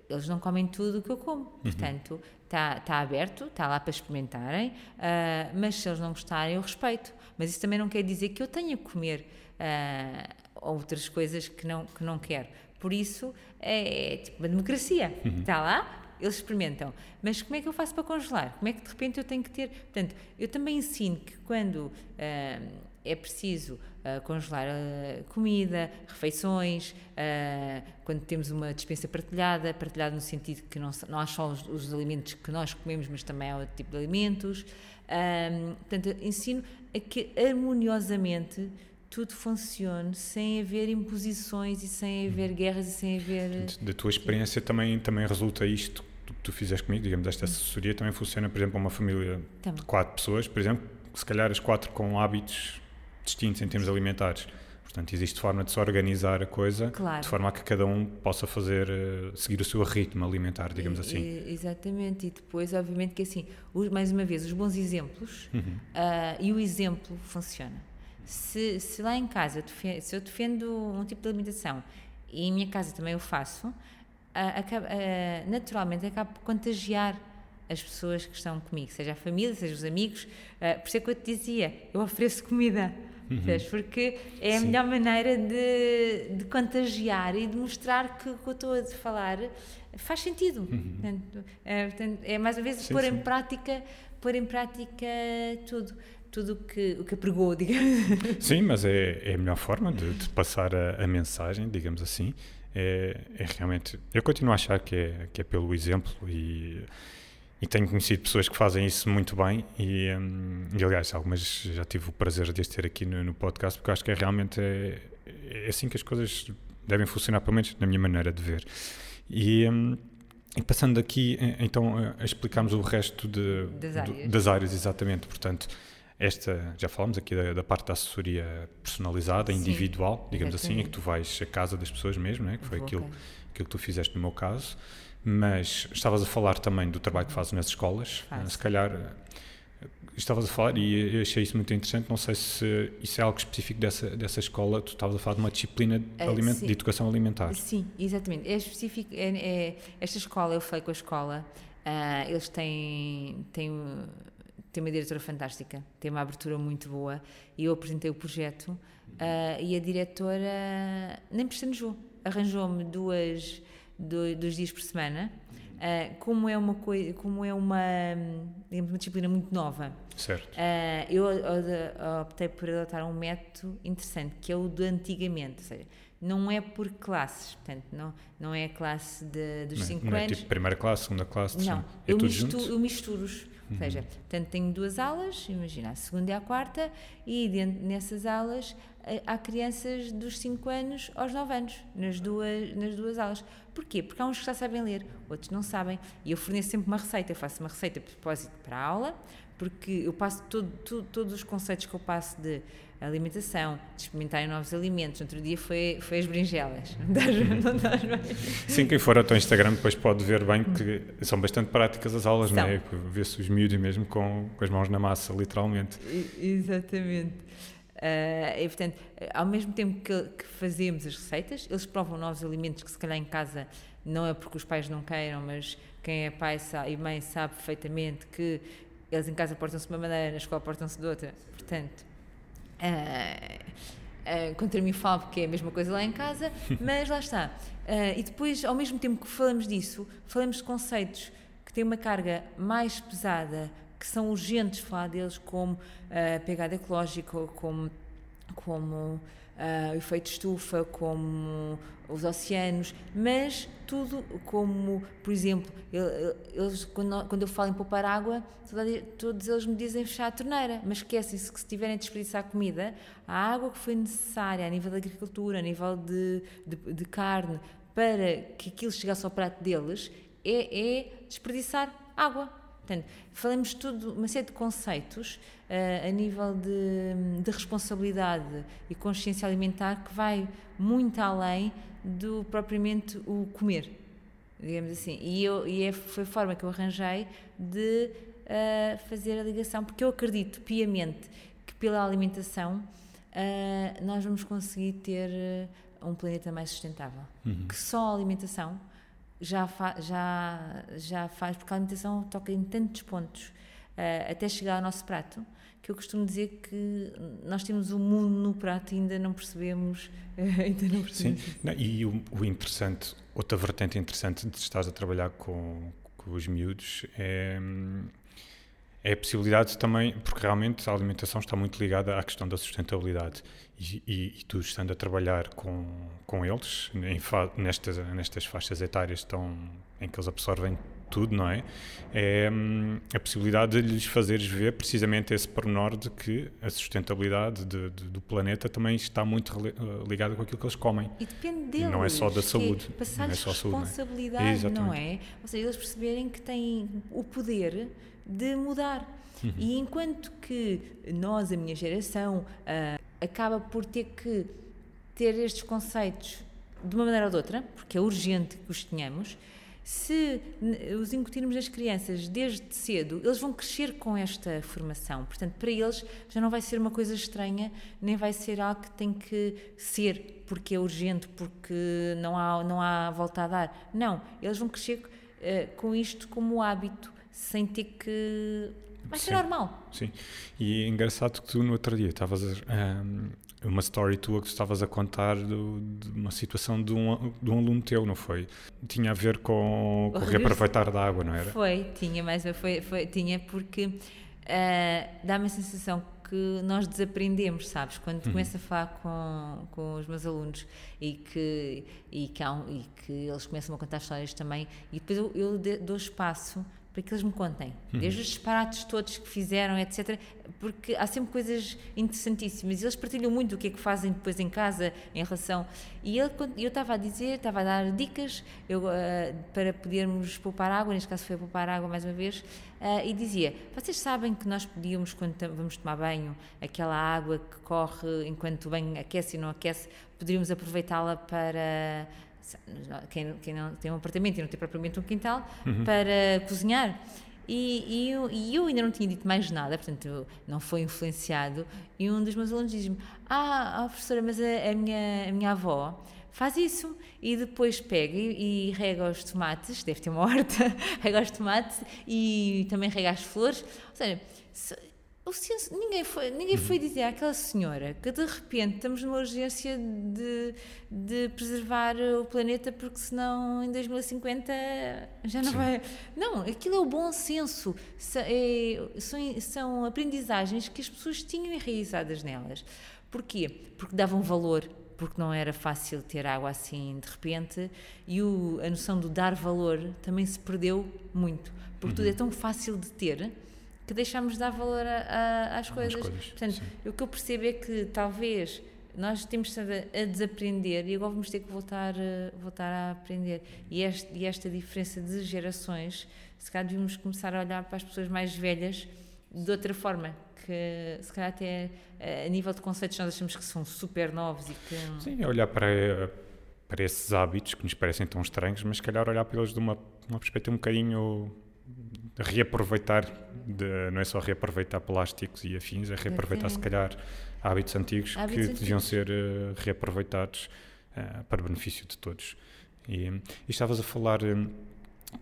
eles não comem tudo o que eu como. Portanto, está tá aberto, está lá para experimentarem, ah, mas se eles não gostarem, eu respeito. Mas isso também não quer dizer que eu tenha que comer ah, outras coisas que não, que não quero. Por isso, é, é tipo uma democracia. Está lá, eles experimentam. Mas como é que eu faço para congelar? Como é que de repente eu tenho que ter. Portanto, eu também ensino que quando ah, é preciso congelar ah, comida, refeições, ah, quando temos uma dispensa partilhada, partilhada no sentido que não, não há só os, os alimentos que nós comemos, mas também há outro tipo de alimentos. Ah, portanto, ensino a que harmoniosamente tudo funcione sem haver imposições e sem haver guerras e sem haver. Da tua experiência também, também resulta isto que tu fizeste comigo, digamos, esta assessoria também funciona, por exemplo, uma família Também. de quatro pessoas, por exemplo, se calhar as quatro com hábitos distintos em termos alimentares. Portanto, existe forma de se organizar a coisa Claro. de forma a que cada um possa fazer, eh, seguir o seu ritmo alimentar, digamos assim. E- exatamente, e depois, obviamente, que assim, os- mais uma vez, os bons exemplos ah, e o exemplo funciona. Se, se lá em casa, se eu defendo um tipo de alimentação e em minha casa também o faço, acaba- ah, naturalmente acabo por contagiar as pessoas que estão comigo, seja a família, seja os amigos. por isso é que eu te dizia, eu ofereço comida. Percebes? Porque é a Sim. melhor maneira de, de contagiar e de mostrar que o que eu estou a falar faz sentido. Portanto, é, portanto, é mais uma vez Uhum. Sim, pôr sim. em prática, pôr em prática tudo, tudo o que o que apregou, <laughs> digamos. Sim, mas é, é a melhor forma de, de passar a, a mensagem, digamos assim. É, é realmente. Eu continuo a achar que é, que é pelo exemplo e, e tenho conhecido pessoas que fazem isso muito bem. E, hum, e aliás, algumas já tive o prazer de as ter aqui no, no podcast, porque acho que é realmente é, é assim que as coisas devem funcionar, pelo menos na minha maneira de ver. E. hum, e passando aqui, então, a- explicarmos o resto de, Das do- áreas. das áreas, exatamente. Portanto, esta, já falamos aqui da, da parte da assessoria personalizada, Sim, individual, digamos assim, em que exatamente. tu vais à casa das pessoas mesmo, né? que foi aquilo, aquilo que tu fizeste no meu caso. Mas estavas a falar também do trabalho que fazes nas escolas. Faço. Se calhar eh, estavas a falar, e eu achei isso muito interessante. Não sei se isso é algo específico dessa, dessa escola. Tu estavas a falar de uma disciplina de, Eh, aliment- de educação alimentar. Sim, exatamente. É específico. É, é- esta escola, eu falei com a escola, ah, eles têm, têm, têm uma diretora fantástica, têm uma abertura muito boa e eu apresentei o projeto ah, e a diretora nem prestanejou, arranjou-me duas, do- dois dias por semana. ah, como é uma coisa, como é uma, digamos, uma disciplina muito nova, Certo. ah, eu od- optei por adotar um método interessante, que é o de antigamente, ou seja, não é por classes, portanto, não, não é a classe de, dos Não é- 5 não é anos. tipo primeira classe, segunda classe, Não, é eu, tudo mistu, junto? Uhum. eu misturo-os. Ou seja, portanto, tenho duas aulas, imagina, a segunda e a quarta, e dentro, nessas aulas eh, há crianças dos 5 anos aos 9 anos, nas duas, nas duas aulas. Porquê? Porque há uns que já sabem ler, outros não sabem. E eu forneço sempre uma receita, eu faço uma receita a propósito para a aula, porque eu passo todo, tudo- todos os conceitos que eu passo de alimentação, de experimentarem novos alimentos. Outro dia foi, foi as berinjelas. <laughs> Não estás- não estás bem? Sim, quem for ao teu Instagram depois pode ver bem que são bastante práticas as aulas, não é? Vê-se os miúdos mesmo com, com as mãos na massa, literalmente. Exatamente. Uh, e, portanto, ao mesmo tempo que, que, fazemos as receitas, eles provam novos alimentos que se calhar em casa não é porque os pais não queiram, mas quem é pai e mãe sabe perfeitamente que eles em casa portam-se de uma maneira, na escola portam-se de outra. Portanto, uh, uh, contra mim falo porque é a mesma coisa lá em casa, <laughs> mas lá está. e depois, ao mesmo tempo que falamos disso, falamos de conceitos que têm uma carga mais pesada, que são urgentes falar deles, como uh, pegada ecológica, como, como uh, o efeito estufa, como os oceanos, mas tudo como, por exemplo, eles, quando, quando eu falo em poupar água, todos eles me dizem fechar a torneira, mas esquecem-se que se tiverem a desperdiçar comida, a água que foi necessária a nível da agricultura, a nível de, de, de carne, para que aquilo chegasse ao prato deles, é, é desperdiçar água. Portanto, falamos tudo, uma série de conceitos uh, a nível de, de, responsabilidade e consciência alimentar que vai muito além do propriamente o comer, digamos assim. E, eu, e é, foi a forma que eu arranjei de uh, fazer a ligação, porque eu acredito piamente que pela alimentação uh, nós vamos conseguir ter um planeta mais sustentável. Uhum. Que só a alimentação já, fa, já, já faz, porque a alimentação toca em tantos pontos uh, até chegar ao nosso prato, que eu costumo dizer que nós temos o mundo no prato e ainda não percebemos. Uh, <laughs> ainda não percebemos Sim, não, e o, o, interessante, outra vertente interessante de estás a trabalhar com, com os miúdos é é a possibilidade também, porque realmente a alimentação está muito ligada à questão da sustentabilidade. E, e, e tu estando a trabalhar com, com eles nestas, nestas faixas etárias tão, em que eles absorvem tudo, não é? É hum, a possibilidade de lhes fazeres ver precisamente esse pormenor de que a sustentabilidade de, de, do planeta também está muito eh, ligada com aquilo que eles comem. E depende deles. Não é só da saúde. É passar é só responsabilidade, saúde, não é? não é? Ou seja, eles perceberem que têm o poder de mudar. Uhum. E enquanto que nós, a minha geração, uh, acaba por ter que ter estes conceitos de uma maneira ou de outra, porque é urgente que os tenhamos, se os incutirmos nas crianças desde cedo, eles vão crescer com esta formação. Portanto, para eles já não vai ser uma coisa estranha, nem vai ser algo que tem que ser porque é urgente, porque não há, não há volta a dar. Não, eles vão crescer uh, com isto como hábito sem ter que. Vai ser normal. Sim. E é engraçado que tu no outro dia estavas a. Um, uma story tua que tu estavas a contar do, de uma situação de um, de um aluno teu, não foi? Tinha a ver com, com o reaproveitar da água, não era? Foi, tinha, mas foi, foi tinha porque uh, dá-me a sensação que nós desaprendemos, sabes? Quando uhum. começo a falar com, com os meus alunos e que, e, que um, e que eles começam a contar histórias também, e depois eu, eu dou espaço para que eles me contem, uhum. desde os disparates todos que fizeram, etc. Porque há sempre coisas interessantíssimas. Eles partilham muito o que é que fazem depois em casa em relação. E ele, eu estava a dizer, estava a dar dicas eu, uh, para podermos poupar água, neste caso foi poupar água mais uma vez, uh, e dizia: Vocês sabem que nós podíamos, quando vamos tomar banho, aquela água que corre enquanto o banho aquece e não aquece, poderíamos aproveitá-la para quem, quem não tem um apartamento e não tem propriamente um quintal, uhum. para cozinhar. E, e, eu, e, eu, ainda não tinha dito mais nada, portanto, não foi influenciado. E um dos meus alunos diz-me: Ah, ah professora, mas a, a, minha, a minha avó faz isso e depois pega e, e rega os tomates, deve ter uma <laughs> horta, rega os tomates e também rega as flores. Ou seja, o senso, ninguém foi, ninguém foi dizer àquela senhora que de repente estamos numa urgência de, de preservar o planeta porque senão em 2050 já não Sim. vai. Não, aquilo é o bom senso. É, são, são aprendizagens que as pessoas tinham enraizadas nelas. Porquê? Porque davam valor porque não era fácil ter água assim de repente e o, a noção do dar valor também se perdeu muito, porque uhum. tudo é tão fácil de ter que deixamos de dar valor a, a, às coisas. coisas. Portanto, sim. o que eu percebo é que talvez nós temos a, a desaprender e agora vamos ter que voltar, voltar a aprender. E, este, e esta diferença de gerações, se calhar devíamos começar a olhar para as pessoas mais velhas de outra forma, que se calhar até a nível de conceitos nós achamos que são super novos e que... Sim, é olhar para, para esses hábitos que nos parecem tão estranhos, mas se calhar olhar para eles de uma, uma perspectiva um bocadinho reaproveitar, de, não é só reaproveitar plásticos e afins, é reaproveitar se calhar hábitos antigos Hábitos que antigos. deviam ser uh, reaproveitados uh, para benefício de todos. E, e estavas a falar um,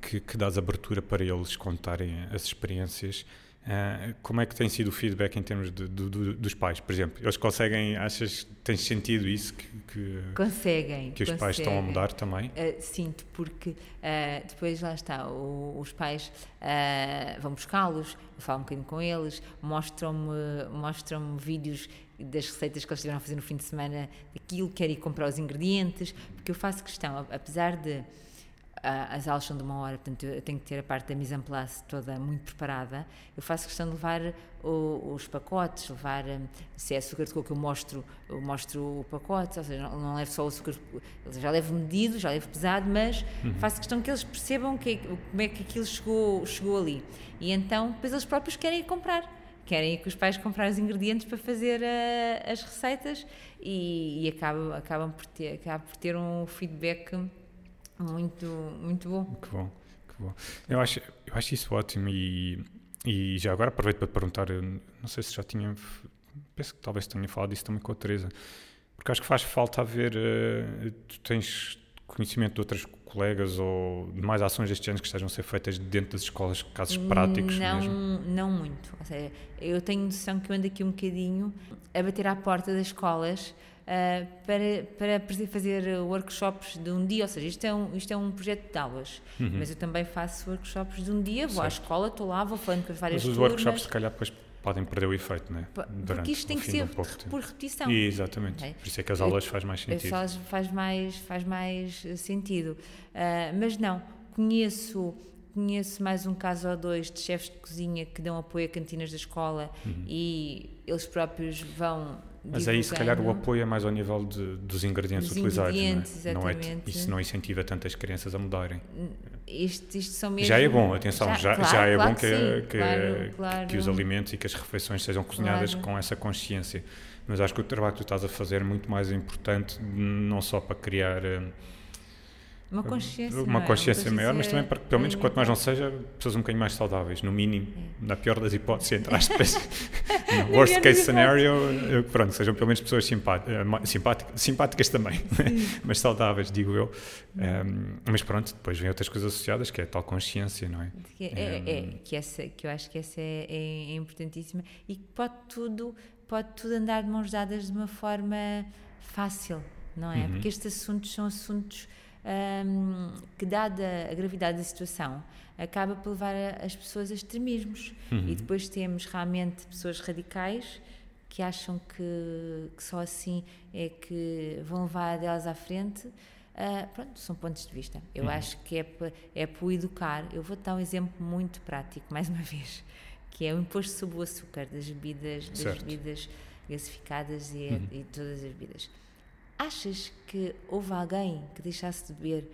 que, que dás abertura para eles contarem as experiências. Uh, como é que tem sido o feedback em termos de, de, de, dos pais, por exemplo? Eles conseguem, achas, tens sentido isso? Que, que conseguem. Que os conseguem. pais estão a mudar também? Uh, sinto, porque uh, depois lá está, o, os pais vão buscá-los, falam um bocadinho com eles, mostram-me mostram vídeos das receitas que eles estiveram a fazer no fim de semana, daquilo, quero ir comprar os ingredientes, porque eu faço questão, apesar de as aulas são de uma hora, portanto eu tenho que ter a parte da mise en place toda muito preparada. Eu faço questão de levar o, os pacotes, levar, se é açúcar de coco, eu mostro, eu mostro o pacote, ou seja, não, não levo só o açúcar, já levo medido, já levo pesado, mas uhum. faço questão que eles percebam que, como é que aquilo chegou, chegou ali. E então, depois eles próprios querem ir comprar querem ir com os pais comprar os ingredientes para fazer uh, as receitas e, e acabam, acabam, por ter, acabam por ter um feedback muito, muito bom. Que bom, que bom. Eu acho, eu acho isso ótimo e, e já agora aproveito para te perguntar, não sei se já tinha, penso que talvez tenha falado isso também com a Teresa, porque acho que faz falta haver, uh, tu tens conhecimento de outras colegas ou de mais ações deste ano que estejam a ser feitas dentro das escolas, casos práticos não, mesmo? Não muito. Ou seja, eu tenho noção que eu ando aqui um bocadinho a bater à porta das escolas Uh, para, para fazer workshops de um dia, ou seja, isto é um, isto é um projeto de aulas, uhum. mas eu também faço workshops de um dia, vou certo. à escola, estou lá, vou falando com as várias mas os turmas. workshops se calhar depois podem perder o efeito, não é? Durante Porque isto tem que ser por repetição. E, exatamente, okay? por isso é que as aulas faz mais sentido. As aulas faz mais, faz mais sentido, uh, mas não, conheço conheço mais um caso ou dois de chefes de cozinha que dão apoio a cantinas da escola uhum. e eles próprios vão mas aí, se calhar, o apoio é mais ao nível de, dos ingredientes dos utilizados. Ingredientes, não é? Não é? Isso não incentiva tanto as crianças a mudarem. Isto, isto são mesmo... Já é bom, atenção, já, já, claro, já é claro bom que, que, que, claro, claro. que, os alimentos e que as refeições sejam cozinhadas com essa consciência. Mas acho que o trabalho que tu estás a fazer é muito mais importante, não só para criar eh, uma consciência, uma é? consciência maior, mas também para que, pelo menos, quanto mais não seja, pessoas um bocadinho mais saudáveis, no mínimo, é. na pior das hipóteses, entre <laughs> aspas, no worst case scenario, pronto, sejam pelo menos pessoas simpáticas, simpáticas, simpáticas também, mas saudáveis, digo eu. Um, mas pronto, depois vem outras coisas associadas, que é a tal consciência, não é? Que, é, é, que, essa, que eu acho que essa é, é, é importantíssima e que pode tudo, pode tudo andar de mãos dadas de uma forma fácil, não é? Uhum. Porque estes assuntos são assuntos um, que, dada a gravidade da situação, acaba por levar as pessoas a extremismos. Uhum. E depois temos realmente pessoas radicais que acham que, que só assim é que vão levar delas à frente. Uh, pronto, são pontos de vista. Eu uhum. acho que é para é o educar. Eu vou dar um exemplo muito prático, mais uma <laughs> vez, que é o imposto sobre o açúcar das bebidas, das bebidas gasificadas e, uhum. e todas as bebidas. Achas que houve alguém que deixasse de beber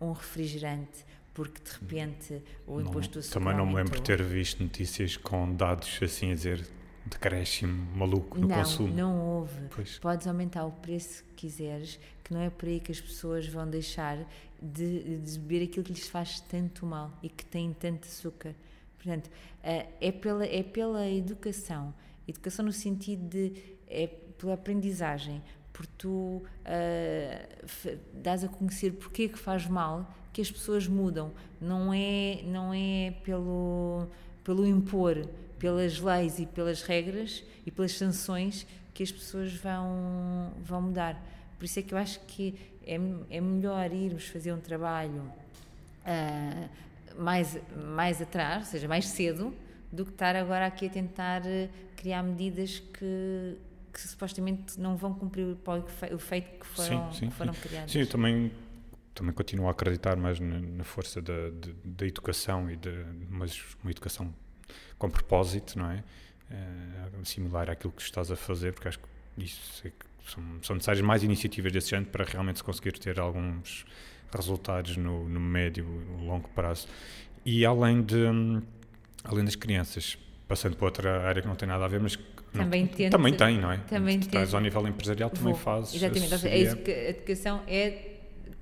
um refrigerante porque de repente o imposto não, Também não me lembro de ter visto notícias com dados assim a dizer decréscimo maluco no não, consumo. Não houve. Pois. Podes aumentar o preço que quiseres, que não é por aí que as pessoas vão deixar de, de beber aquilo que lhes faz tanto mal e que tem tanto açúcar. Portanto, eh, é pela, é pela educação. Educação no sentido de. é pela aprendizagem por tu uh, dás a conhecer porque é que faz mal, que as pessoas mudam. Não é, não é pelo, pelo impor, pelas leis e pelas regras e pelas sanções que as pessoas vão, vão mudar. Por isso é que eu acho que é, é melhor irmos fazer um trabalho uh, mais, mais atrás, ou seja, mais cedo, do que estar agora aqui a tentar criar medidas que que supostamente não vão cumprir o efeito que foram, sim, sim, que foram criados. Sim, eu também, também continuo a acreditar mais na, na força da, de, da educação e de mas uma educação com propósito, não é? é? Similar àquilo que estás a fazer, porque acho que isso é, são, são necessárias mais iniciativas desse género para realmente se conseguir ter alguns resultados no, no médio e longo prazo. E além de além das crianças, passando para outra área que não tem nada a ver, mas também, também tem, não é? Também Estás ao nível empresarial, também Vou, fazes. Exatamente, seria... a educação é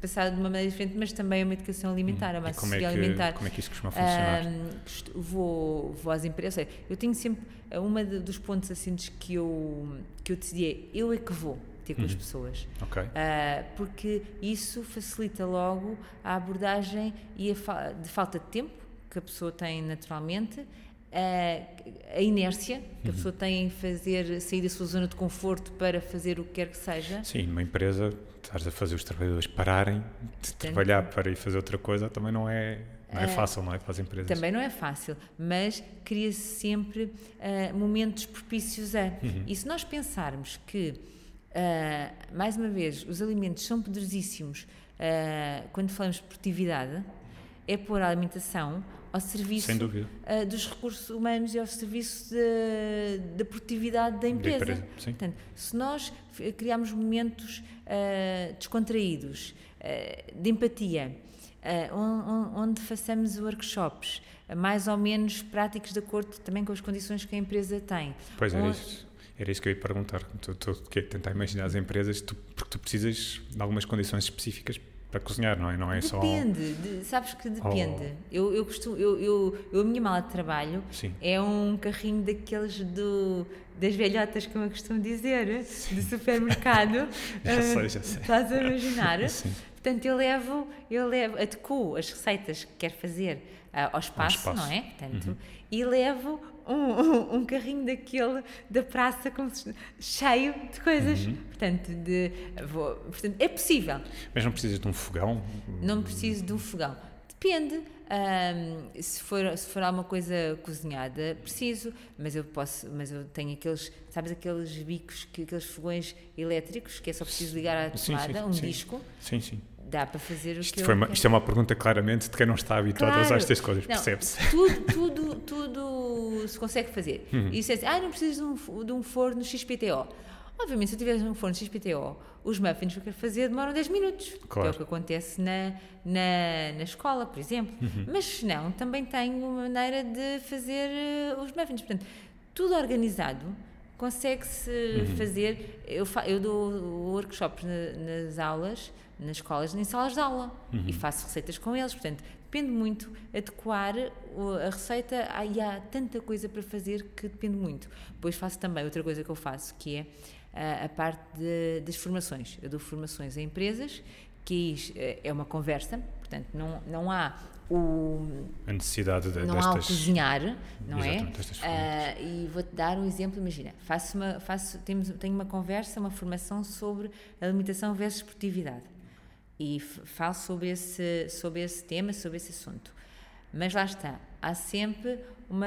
passado de uma maneira diferente, mas também é uma educação alimentar, é Hum. E como é, que, alimentar. como é que isso costuma funcionar? Costu- vou, vou às empresas. Eu tenho sempre. Uma de- dos pontos assim que eu, que eu decidi é eu é que vou ter com as pessoas. ok. Ah, porque isso facilita logo a abordagem e a fa- de falta de tempo que a pessoa tem naturalmente, a inércia que a pessoa tem em fazer, sair da sua zona de conforto para fazer o que quer que seja. Sim, numa empresa, estás a fazer os trabalhadores pararem de trabalhar para ir fazer outra coisa também não é, não é, fácil, não é? Para as empresas. Também não é fácil, mas cria-se sempre ah, momentos propícios a. E se nós pensarmos que, ah, mais uma vez, os alimentos são poderosíssimos ah, quando falamos de produtividade, é pôr a alimentação ao serviço ah, dos recursos humanos e ao serviço da- da produtividade da empresa. empresa. Portanto, se nós criarmos momentos ah, descontraídos, ah, de empatia, on- on- onde façamos workshops mais ou menos práticos de acordo também com as condições que a empresa tem. Pois era onde- isso. Era isso que eu ia perguntar. Tu, que é tentar imaginar as empresas, tu- porque tu precisas de algumas condições específicas para cozinhar, não é? Não é só. Depende, de- sabes que depende. Eu, eu costumo, eu, eu, eu, a minha mala de trabalho Sim. é um carrinho daqueles do, das velhotas, como eu costumo dizer, de supermercado. <laughs> Já Ah, sei, já sei. Estás a imaginar? <laughs> Sim. Portanto, eu levo, eu levo, adequo as receitas que quero fazer ah, ao, espaço, espaço. Uhum. não é? Portanto, E levo um, um, um carrinho daquele da praça como se- cheio de coisas. Uhum. Portanto, de, vou- portanto, é possível. Mas não precisas de um fogão? Não preciso de um fogão. Depende. ahm, se, for, se for alguma coisa cozinhada, preciso, mas eu posso, mas eu tenho aqueles, sabes, aqueles bicos, que, aqueles fogões elétricos que é só preciso ligar à Sim, sim, tomada, um sim. disco, Sim, sim. Dá para fazer o que Isto, eu foi uma- isto é uma pergunta claramente de quem não está habituado a usar Claro. estas coisas, percebe-se? Tudo, <laughs> tudo, tudo se consegue fazer. Uhum. E se é assim, ah, não preciso de um, de um forno XPTO. Obviamente, se eu tiver um forno XPTO, os muffins que eu quero fazer demoram 10 minutos. Que é Claro. o que acontece na, na, na escola, por exemplo. Uhum. Mas se não, também tenho uma maneira de fazer eh, os muffins. Portanto, tudo organizado consegue-se Uhum. fazer. Eu, fa- eu dou workshops na- nas aulas, nas escolas, em salas de aula Uhum. e faço receitas com eles. Portanto, depende muito adequar a receita. E há tanta coisa para fazer que depende muito. Depois faço também outra coisa que eu faço, que é ah, a parte de- das formações. Eu dou formações a empresas, que is- eh, é uma conversa, portanto, não, não há o A necessidade de, não há o destas. cozinhar, não é? Destas Ah, e vou-te dar um exemplo, imagina, faço uma, faço, temos, tenho uma conversa, uma formação sobre alimentação versus esportividade. E falo sobre esse, sobre esse tema, sobre esse assunto. Mas lá está, há sempre uma,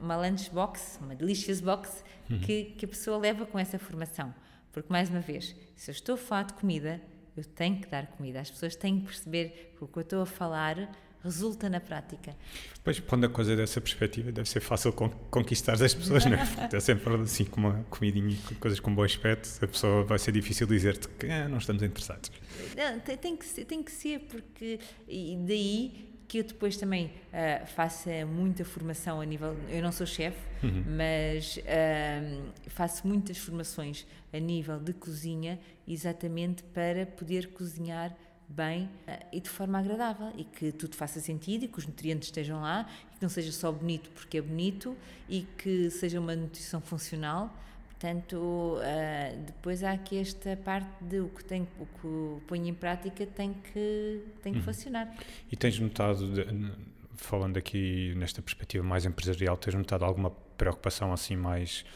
uma lunchbox, uma delicious box, Uhum. que, que a pessoa leva com essa formação. Porque, mais uma vez, se eu estou a falar de comida, eu tenho que dar comida. As pessoas têm que perceber que o que eu estou a falar resulta na prática. Depois, pondo a coisa dessa perspectiva, deve ser fácil con- conquistar as pessoas, não é? <laughs> Porque é sempre assim com uma comidinha, com coisas com bom aspecto, a pessoa vai ser difícil dizer-te que ah, não estamos interessados. Não, tem, tem que ser, tem que ser, porque. E daí que eu depois também ah, faço muita formação a nível. Eu não sou chefe, mas ah, faço muitas formações a nível de cozinha, exatamente para poder cozinhar bem ah, e de forma agradável e que tudo faça sentido e que os nutrientes estejam lá e que não seja só bonito porque é bonito e que seja uma nutrição funcional Portanto, ah, depois há aqui esta parte de o que, tem, o que ponho em prática tem que, tem que funcionar. E tens notado, de- falando aqui nesta perspectiva mais empresarial, tens notado alguma preocupação assim mais,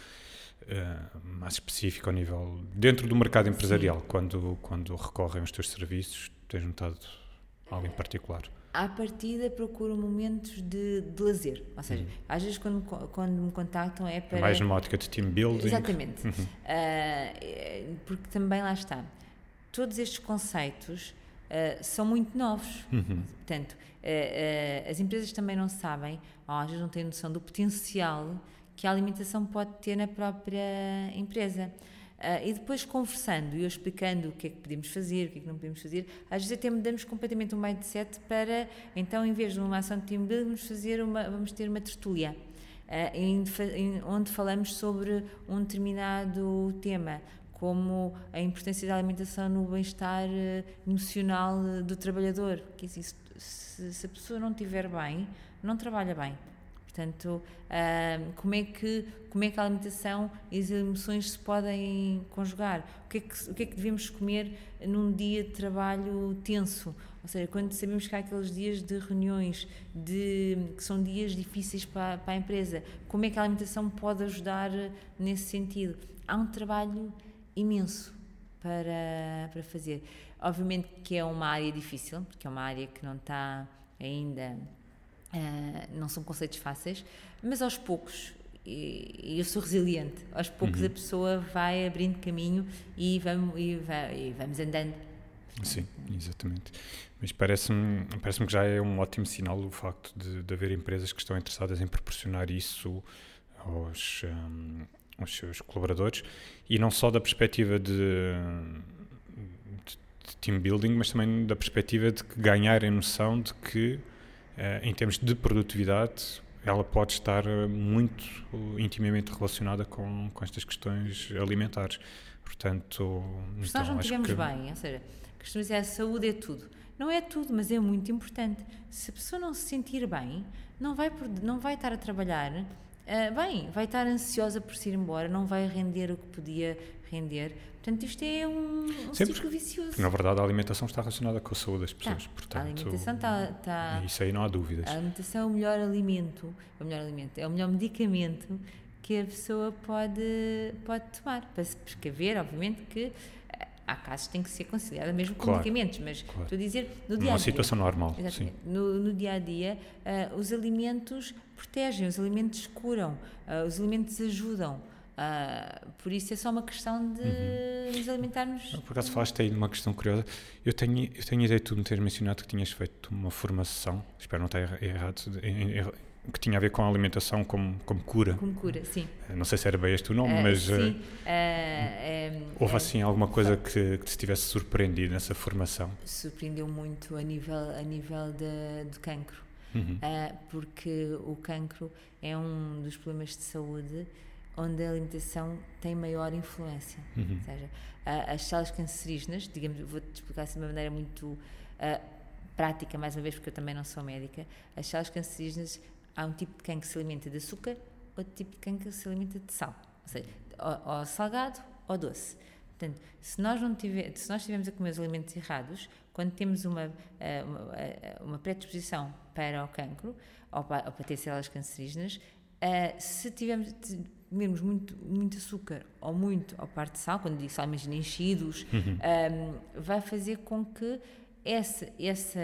eh, mais específica ao nível, dentro do mercado empresarial, quando, quando recorrem aos teus serviços, tens notado algo em particular? À partida, procuro momentos de, de lazer. Ou seja, às vezes quando, quando me contactam é para. É mais numa ótica de team building? Exatamente. Ah, é, porque também lá está. Todos estes conceitos ah, são muito novos. Portanto, ah, ah, as empresas também não sabem, ou às vezes não têm noção do potencial que a alimentação pode ter na própria empresa. Ah, e depois conversando e eu explicando o que é que podemos fazer, o que é que não podemos fazer, às vezes até mudamos completamente o mindset para, então, em vez de uma ação de team building, vamos, fazer uma, vamos ter uma tertúlia. Uh, em fa- em- onde falamos sobre um determinado tema como a importância da alimentação no bem-estar eh, emocional do trabalhador. Que se, se a pessoa não estiver bem, não trabalha bem. Portanto, como, é que, como é que a alimentação e as emoções se podem conjugar? O que, é que, o que é que devemos comer num dia de trabalho tenso? Ou seja, quando sabemos que há aqueles dias de reuniões, de, que são dias difíceis para, para a empresa, como é que a alimentação pode ajudar nesse sentido? Há um trabalho imenso para, para fazer. Obviamente que é uma área difícil, porque é uma área que não está ainda Uh, não são conceitos fáceis, mas aos poucos, e, eu sou resiliente, aos poucos uhum. a pessoa vai abrindo caminho e vamos, e, vai, e vamos andando. Sim, exatamente. Mas parece-me parece que já é um ótimo sinal o facto de, de haver empresas que estão interessadas em proporcionar isso aos, um, aos seus colaboradores e não só da perspectiva de, de, de team building, mas também da perspectiva de ganharem noção de que em termos de produtividade, ela pode estar eh, muito intimamente relacionada com, com estas questões alimentares. Portanto, se então, nós não estivermos que... bem, ou seja, costumamos dizer a saúde é tudo. Não é tudo, mas é muito importante. Se a pessoa não se sentir bem, não vai, não vai estar a trabalhar uh, bem, vai estar ansiosa por se ir embora, não vai render o que podia render. Portanto, isto é um, um ciclo vicioso. Na verdade, a alimentação está relacionada com a saúde das pessoas. Tá. Portanto, a alimentação está, está. Isso aí não há dúvidas. A alimentação é o melhor alimento, é o melhor alimento, é o melhor medicamento que a pessoa pode, pode tomar. Para se prescaver, obviamente, que eh, há casos que tem que ser conciliada mesmo com claro, medicamentos, mas claro. estou a dizer no dia a dia. Uma situação normal. Exatamente. No, no, dia a dia, uh, os alimentos protegem, os alimentos curam, uh, os alimentos ajudam. Uh, por isso é só uma questão de uhum. nos alimentarmos. Por acaso falaste aí de uma questão curiosa. Eu tenho, eu tenho ideia de tu me teres mencionado que tinhas feito uma formação, espero não estar errado, que tinha a ver com a alimentação como, como cura. Como cura, sim. Eh, não sei se era bem este o nome, uh, mas. Sim. Uh, houve assim alguma coisa que, que te tivesse surpreendido nessa formação? Surpreendeu muito a nível, a nível de, de cancro. Uhum. porque o cancro é um dos problemas de saúde onde a alimentação tem maior influência. Uhum. Ou seja, as células cancerígenas, digamos, vou-te explicar assim de uma maneira muito uh, prática, mais uma vez, porque eu também não sou médica, as células cancerígenas, há um tipo de cancro que se alimenta de açúcar, outro tipo de cancro que se alimenta de sal. Ou seja, ou, ou salgado ou doce. Portanto, se nós não tiver, se nós estivermos a comer os alimentos errados, quando temos uma, ah, uma, ah, uma predisposição para o cancro ou para, ou para ter células cancerígenas, se tivermos comermos muito, muito açúcar ou muito ao parte de sal, quando digo sal, imagina enchidos, <laughs> uhum. um, vai fazer com que essa, essa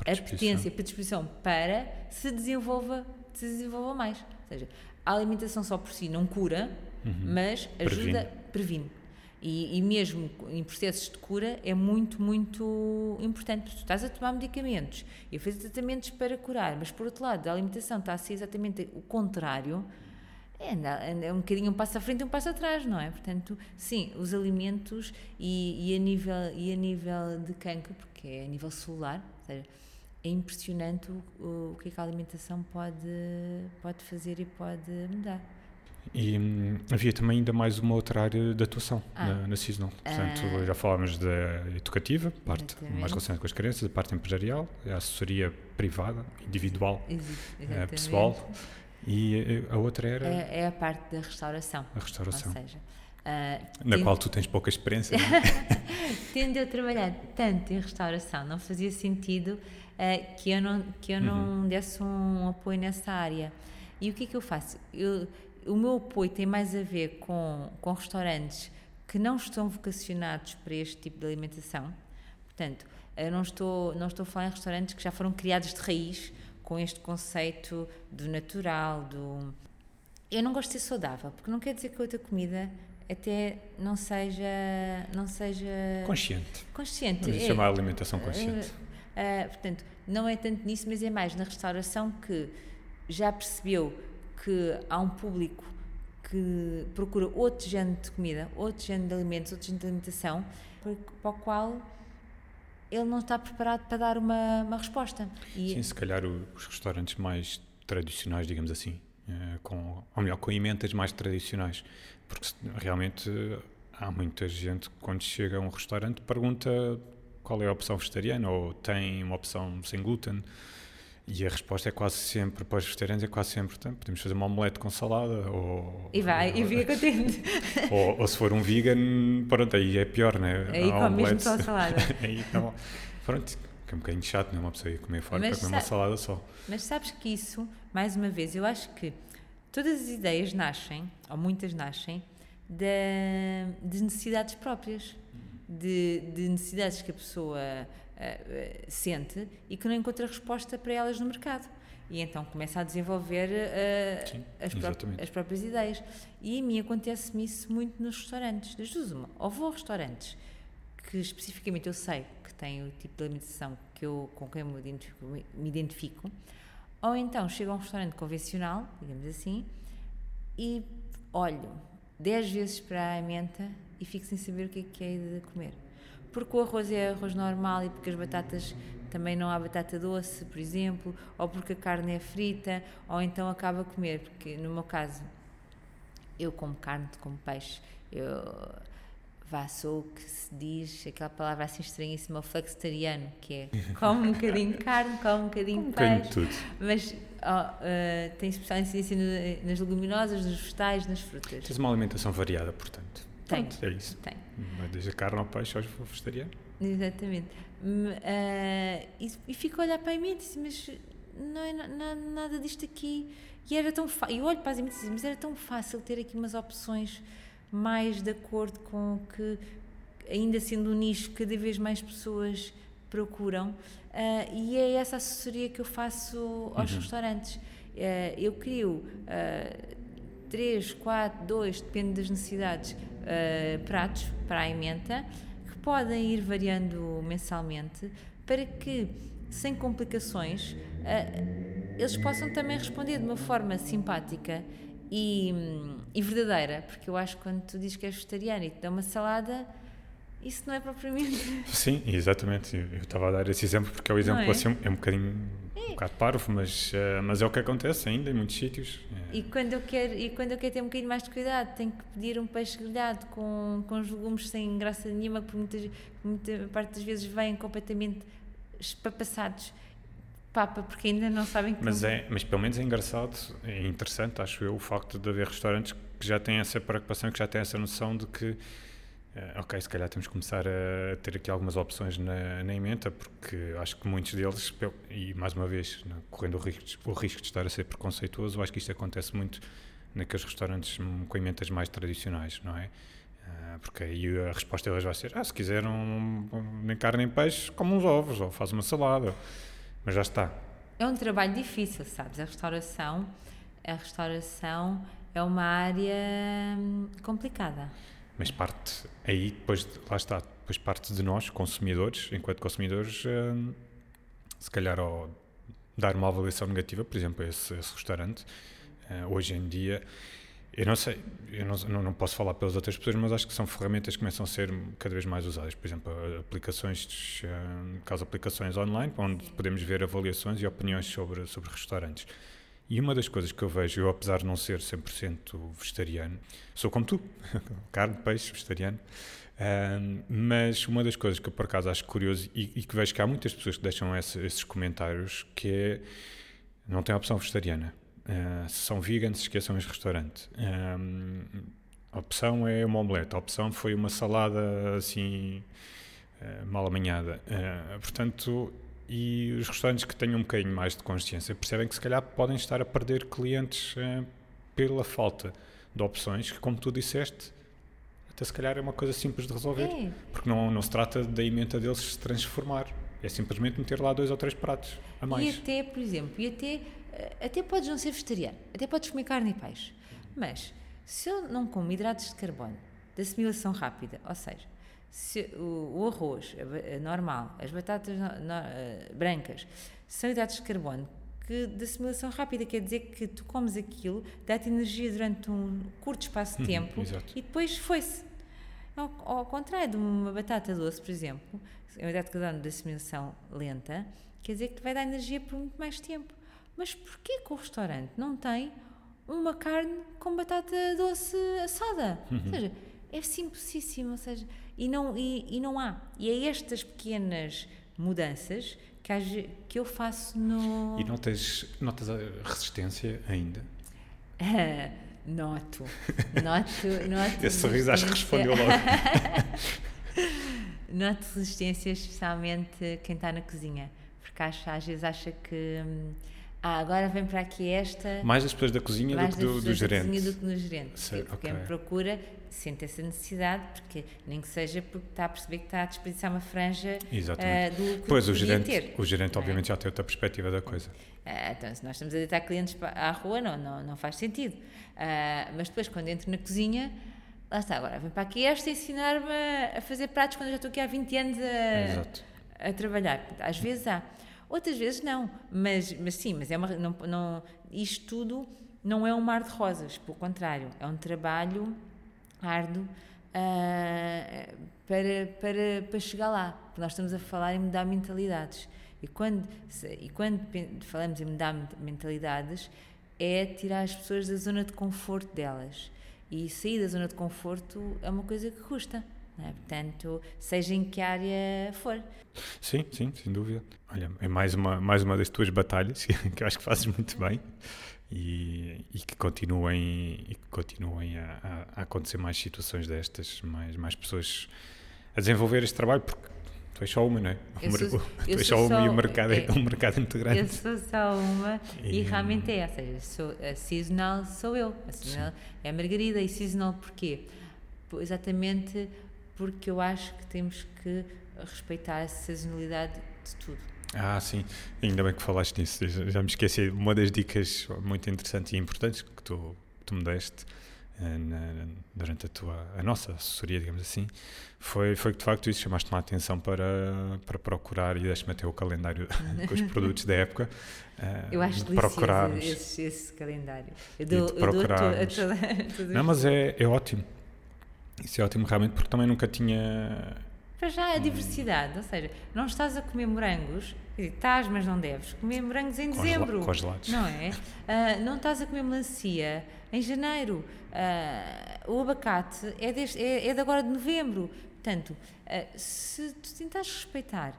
apetência, predisposição para se desenvolva, se desenvolva mais. Ou seja, a alimentação só por si não cura, uhum. mas ajuda, previne. previne. E, e, mesmo em processos de cura é muito, muito importante, porque tu estás a tomar medicamentos e a fazer tratamentos para curar, mas por outro lado, a alimentação está a ser exatamente o contrário, é, é um bocadinho um passo à frente e um passo atrás, não é? Portanto, sim, os alimentos e, e, a, nível, e a nível de cancro, porque é a nível celular, seja, é impressionante o, o que, é que a alimentação pode, pode fazer e pode mudar. E hum, havia também ainda mais uma outra área de atuação ah. na, na Seasonal. Portanto, ah. já falámos da educativa, parte Exatamente. mais relacionada com as crianças, a parte empresarial, a assessoria privada, individual, Exatamente. pessoal. E a outra era? É, é a parte da restauração. A restauração. Ou seja, Uh, Na tendo... qual tu tens pouca experiência. É? <laughs> tendo eu trabalhado tanto em restauração, não fazia sentido uh, que eu não, que eu não uhum. desse um apoio nessa área. E o que é que eu faço? Eu, o meu apoio tem mais a ver com, com restaurantes que não estão vocacionados para este tipo de alimentação. Portanto, eu não estou, não estou a falar em restaurantes que já foram criados de raiz com este conceito do natural, do. Eu não gosto de ser saudável, porque não quer dizer que outra comida até não seja. não seja. Consciente. Consciente. Vamos é, chamar alimentação consciente. Uh, portanto, não é tanto nisso, mas é mais na restauração que já percebeu que há um público que procura outro género de comida, outro género de alimentos, outro género de alimentação, para o qual ele não está preparado para dar uma, uma resposta. E Sim, se calhar os restaurantes mais tradicionais, digamos assim, é, com, ou melhor, com emendas mais tradicionais, porque realmente há muita gente que quando chega a um restaurante pergunta qual é a opção vegetariana ou tem uma opção sem glúten. E a resposta é quase sempre, para os vegetarianos, é quase sempre, então, podemos fazer uma omelete com salada ou... E vai, ou, e fica contente. <laughs> Ou, ou, se for um vegan, pronto, aí é pior, né? Aí come mesmo só a salada. <laughs> aí, não, pronto, que é um bocadinho chato, não é uma pessoa ir comer fora para comer uma salada só. Mas sabes que isso, mais uma vez, eu acho que todas as ideias nascem, ou muitas nascem, de, de necessidades próprias. De, de, necessidades que a pessoa uh, uh, sente e que não encontra resposta para elas no mercado. E então começa a desenvolver uh, Sim, as, as, próprias ideias. E a mim acontece-me isso muito nos restaurantes. Das duas, uma. Ou vou a restaurantes que especificamente eu sei que têm o tipo de alimentação que eu, com quem me identifico, me identifico, ou então chego a um restaurante convencional, digamos assim, e olho 10 vezes para a menta e fico sem saber o que é que é de comer. Porque o arroz é arroz normal e porque as batatas também não há batata doce, por exemplo, ou porque a carne é frita, ou então acaba a comer, porque no meu caso eu como carne, como peixe, eu vá, sou o que se diz, aquela palavra assim estranhíssima, o flexitariano, que é <laughs> come um bocadinho de carne, come um bocadinho de peixe, tudo. mas oh, uh, tem especial incidência nas leguminosas, nos vegetais, nas frutas. Tens uma alimentação variada, portanto. Tem. Pronto, é isso. Tem. Desde a carne ao peixe ao vegetariano. Exatamente. Uh, e, e fico a olhar para a mente e disse, mas não é na, nada disto aqui. E era tão fácil. E olho para as e mas era tão fácil ter aqui umas opções mais de acordo com o que, ainda sendo um nicho, cada vez mais pessoas procuram. Uh, e é essa assessoria que eu faço aos uhum. restaurantes. Uh, eu crio uh, 3, 4, 2, depende das necessidades, uh, pratos para a emenda, que podem ir variando mensalmente, para que, sem complicações, eles possam também responder de uma forma simpática e, e, verdadeira, porque eu acho que quando tu dizes que és vegetariano e te dá uma salada, isso não é propriamente. Sim, exatamente. Eu estava a dar esse exemplo porque é o exemplo é? assim, é um bocadinho é. um bocado parvo, mas, uh, mas é o que acontece ainda em muitos sítios. É. E, quando eu quero, e quando eu quero ter um bocadinho mais de cuidado, tenho que pedir um peixe grelhado com, com os legumes sem graça nenhuma, que por muitas, muita parte das vezes vêm completamente espapassados papa, porque ainda não sabem que. Mas, é, mas pelo menos é engraçado, é interessante, acho eu, o facto de haver restaurantes que já têm essa preocupação, que já têm essa noção de que. Uh, ok, se calhar temos que começar a ter aqui algumas opções na, na emenda, porque acho que muitos deles, e mais uma vez, né, correndo o risco, o risco de estar a ser preconceituoso, acho que isto acontece muito naqueles restaurantes com emendas mais tradicionais, não é? Uh, porque aí a resposta deles vai ser: ah, se quiser um, nem carne nem peixe, como uns ovos, ou faz uma salada. Mas já está. É um trabalho difícil, sabes? A restauração, a restauração é uma área hum, complicada. Mas parte aí, depois, lá está, depois parte de nós, consumidores, enquanto consumidores, hum, se calhar ao dar uma avaliação negativa, por exemplo, a esse, esse restaurante, uh, hoje em dia eu não sei, eu não, não, posso falar pelas outras pessoas, mas acho que são ferramentas que começam a ser cada vez mais usadas. Por exemplo, aplicações, no caso aplicações online, onde podemos ver avaliações e opiniões sobre, sobre restaurantes. E uma das coisas que eu vejo, eu apesar de não ser 100% vegetariano, sou como tu, <laughs> carne, peixe, vegetariano, um, mas uma das coisas que eu por acaso acho curioso e, e que vejo que há muitas pessoas que deixam esse, esses comentários que é, não tem opção vegetariana. Uh, se são vegans, esqueçam este restaurante. Um, a opção é uma omelete, a opção foi uma salada assim uh, mal amanhada. Uh, portanto, e os restaurantes que tenham um bocadinho mais de consciência percebem que se calhar podem estar a perder clientes pela falta de opções, que como tu disseste, até se calhar é uma coisa simples de resolver, é. porque não, não se trata da emenda deles se transformar, é simplesmente meter lá dois ou três pratos a mais. E até, por exemplo, e até eh, até podes não ser vegetariano, até podes comer carne e peixe, mas se eu não como hidratos de carbono de assimilação rápida, ou seja, se o, o arroz normal, as batatas no, no, uh, brancas são hidratos de carbono que de assimilação rápida, quer dizer que tu comes aquilo, dá-te energia durante um curto espaço de uhum, tempo e depois foi-se. Ao, ao, contrário de uma batata doce, por exemplo, é um hidrato de carbono de assimilação lenta, quer dizer que te vai dar energia por muito mais tempo. Mas porquê que o restaurante não tem uma carne com batata doce assada? Uhum. Ou seja, É simplesíssimo, ou seja, e não, e, e não há. E é estas pequenas mudanças que, que eu faço no. E notas, notas a resistência ainda? <laughs> Noto, noto, noto. Esse sorriso acho que respondeu logo. <laughs> Noto resistência, especialmente quem está na cozinha, porque acha, às vezes acha que hum, ah, agora vem para aqui esta. Mais das pessoas da cozinha mais do que do, do da gerente. cozinha do que no gerente. Sei, porque ok. quem procura sente essa necessidade, porque nem que seja porque está a perceber que está a desperdiçar uma franja ah, do que Pois, o podia gerente, ter. o gerente é? obviamente já tem outra perspectiva da coisa. Ah, então, se nós estamos a deitar clientes à rua, não, não, não faz sentido. Ah, mas depois, quando entro na cozinha, lá está, agora vem para aqui esta ensinar-me a fazer pratos quando eu já estou aqui há 20 anos a, a trabalhar. Às vezes há, outras vezes não, mas, mas sim, mas é uma, não, não, isto tudo não é um mar de rosas, pelo contrário, é um trabalho árduo ah, para, para, para chegar lá, porque nós estamos a falar em mudar mentalidades. E quando, e quando falamos em mudar ment- mentalidades, é tirar as pessoas da zona de conforto delas. E sair da zona de conforto é uma coisa que custa. é? Portanto, seja em que área for. Sim, sim, sem dúvida. Olha, é mais uma, mais uma das tuas batalhas <laughs> que eu acho que fazes muito bem e, e que continuem, e que continuem a, a- a acontecer mais situações destas, mais, mais pessoas a desenvolver este trabalho, porque tu és só uma, não é? Eu sou- tu és só uma e só- o mercado é, é- um mercado muito grande. Eu sou só uma e, E- realmente é, ou seja, sou, a seasonal sou eu. A seasonal é a Margarida e seasonal porquê? Por- Exatamente porque eu acho que temos que respeitar a sazonalidade de tudo. Ah, sim, ainda bem que falaste nisso. Já, me esqueci. Uma das dicas muito interessantes e importantes que tu, tu me deste eh, na- durante a tua, a nossa assessoria, digamos assim, foi, foi que de facto isso chamaste-me a atenção para, para procurar e deixe-me até o calendário <laughs> com os produtos da época. eh, Eu acho procurarmos. esse, esse calendário. Eu de dou, eu dou a, <laughs> a, toda, Não, mas é, é ótimo. Isso é ótimo realmente porque também nunca tinha. Para já a diversidade, ou seja, não estás a comer morangos, estás, mas não deves comer morangos em dezembro. congelados. Não é? Ah, não estás a comer melancia em janeiro. Ah, o abacate é, deste, é, é de agora de novembro. Portanto, ah, se tu tentares respeitar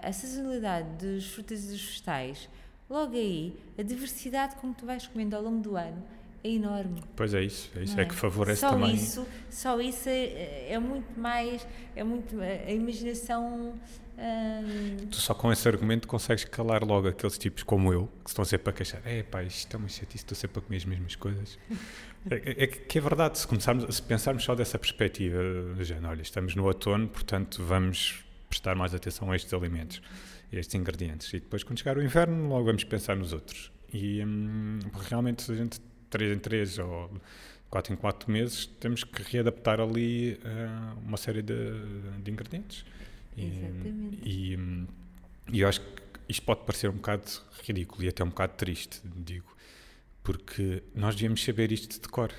a sazonalidade dos frutas e dos vegetais, logo aí a diversidade como tu vais comendo ao longo do ano é enorme. Pois é isso, é isso. não É que favorece só também. Isso, só isso é, é muito mais. É muito. A imaginação. hum, Tu só com esse argumento consegues calar logo aqueles tipos como eu, que estão sempre a queixar. É pá, isto é uma chatice, estou sempre a comer as mesmas coisas. <laughs> é, é- é que é verdade, se, começarmos, se pensarmos só dessa perspectiva, género, olha, estamos no outono, portanto vamos prestar mais atenção a estes alimentos, a estes ingredientes. E depois, quando chegar o inverno, logo vamos pensar nos outros. E hum, realmente, a gente 3 em 3 ou 4 em 4 meses, temos que readaptar ali ah, uma série de, de ingredientes. E- Exatamente. E, e eu acho que isto pode parecer um bocado ridículo e até um bocado triste, digo, porque nós devíamos saber isto de cor.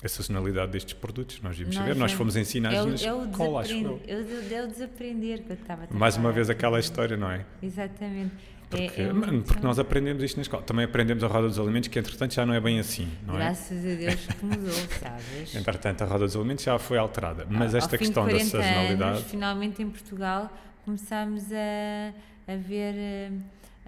A sazonalidade destes produtos, nós devíamos saber, nós fomos ensinados é é escola, acho desaprender, eu. é o, é o desaprender eu estava a Mais uma vez aquela história, não é? Exatamente. Porque, é, é muito- porque nós aprendemos isto na escola. Também aprendemos a roda dos alimentos, que entretanto já não é bem assim, não é? Graças a Deus que mudou, <laughs> sabes? Entretanto, a roda dos alimentos já foi alterada. Mas esta questão da 40 sazonalidade. Anos, finalmente em Portugal começámos a, a ver. eh,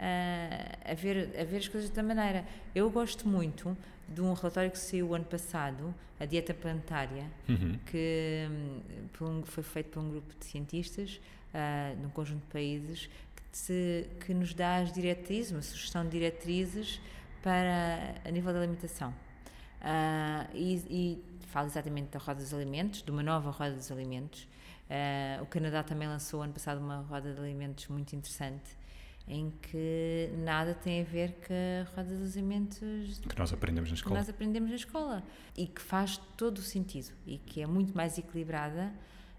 A, a, ver, a ver as coisas da maneira. Eu gosto muito de um relatório que saiu o ano passado, a Dieta Planetária, Uhum. que hum, um- foi feito por um grupo de cientistas ah, num conjunto de países que, nos dá as diretrizes, uma sugestão de diretrizes para a nível da alimentação. Ah, e, e fala exatamente da roda dos alimentos, de uma nova roda dos alimentos. Ah, o Canadá também lançou ano passado uma roda de alimentos muito interessante, em que nada tem a ver com a roda dos alimentos Que nós aprendemos na escola. nós aprendemos na escola e que faz todo o sentido e que é muito mais equilibrada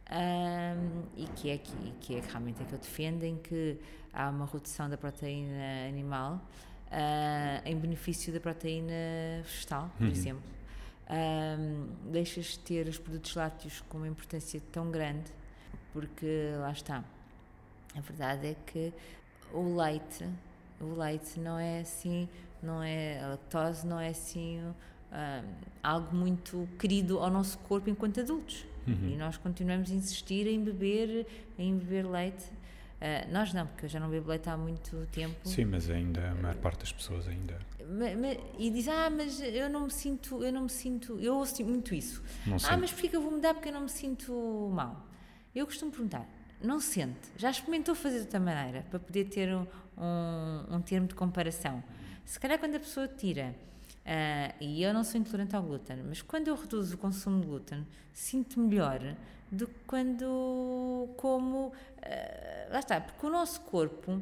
ahm, e que é que, que é realmente é que eu defendo em que há uma redução da proteína animal ah, em benefício da proteína vegetal, por Uhum. exemplo. Ahm, deixas de ter os produtos lácteos com uma importância tão grande porque lá está a verdade é que o leite, o leite não é assim, não é, a lactose não é assim ah, algo muito querido ao nosso corpo enquanto adultos. Uhum. E nós continuamos a insistir em beber, em beber leite. Ah, nós não, porque eu já não bebo leite há muito tempo. Sim, mas ainda a maior parte das pessoas ainda e diz, ah, mas eu não me sinto, eu não me sinto, eu ouço muito isso. não Ah, mas porquê que eu vou mudar porque eu não me sinto mal? Eu costumo perguntar, não sente? Já experimentou fazer de outra maneira para poder ter um, um, um termo de comparação? Se calhar quando a pessoa tira, ah, e eu não sou intolerante ao glúten, mas quando eu reduzo o consumo de glúten, sinto melhor do que quando como. ah, lá está, porque o nosso corpo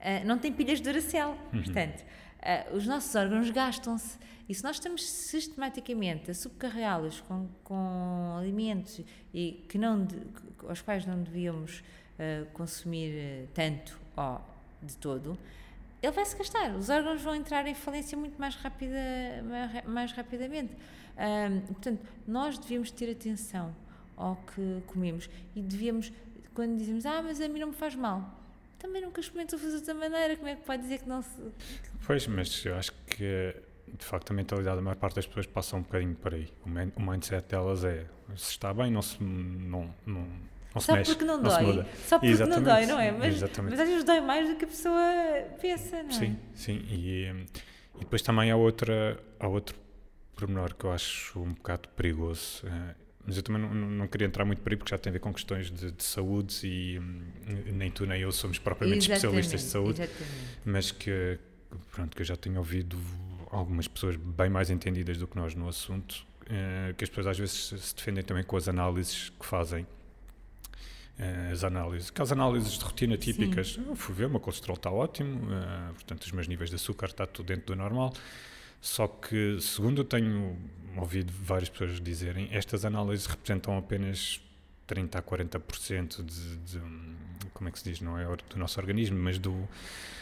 ah, não tem pilhas de Duracell, portanto. ah, os nossos órgãos gastam-se e se nós estamos sistematicamente a subcarregá-los com, com alimentos e que não de- aos quais não devíamos consumir tanto ou de todo, ele vai se gastar. Os órgãos vão entrar em falência muito mais, rápida, mais, mais rapidamente. Ahm, portanto, nós devíamos ter atenção ao que comemos e devíamos, quando dizemos, ah, mas a mim não me faz mal, também nunca experimentou fazer de outra maneira, como é que pode dizer que não se. Pois, mas eu acho que de facto a mentalidade da maior parte das pessoas passa um bocadinho por aí. O, min- o mindset delas é se está bem, não se, não, não, não se Só mexe. porque não, se dói. Só porque não Exatamente, dói, não é? Mas, exatamente. mas às vezes dói mais do que a pessoa pensa, não é? Sim, sim. E, e depois também há, outra, há outro pormenor que eu acho um bocado perigoso. Mas eu também não, não- queria entrar muito por aí porque já tem a ver com questões de, de saúde e hum, nem tu nem eu somos propriamente especialistas de saúde, Exatamente. mas que, pronto, que eu já tenho ouvido algumas pessoas bem mais entendidas do que nós no assunto, eh, que as pessoas às vezes se- defendem também com as análises que fazem. Eh, as análises, aquelas análises de rotina típicas, eu fui ver, o meu colesterol está ótimo, eh, portanto os meus níveis de açúcar está tudo dentro do normal, só que segundo eu tenho ouvido várias pessoas dizerem, estas análises representam apenas 30 a 40% de, de, hum, como é que se diz, não é do nosso organismo, mas do,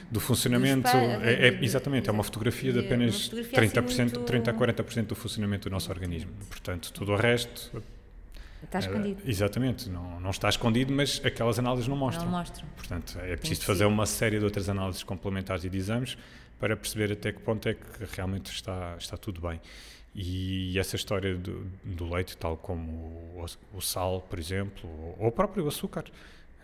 do funcionamento, é, é- exatamente, é uma fotografia de apenas fotografia assim 30%, muito- 30 a 40% do funcionamento do nosso organismo, portanto tudo o resto Está eh, escondido. exatamente, não, não está escondido, mas aquelas análises não mostram. Não mostram. Portanto, é preciso fazer uma série de outras análises complementares e de exames para perceber até que ponto é que realmente está, está tudo bem. E essa história do, do leite, tal como o, o sal, por exemplo, ou, ou o próprio açúcar,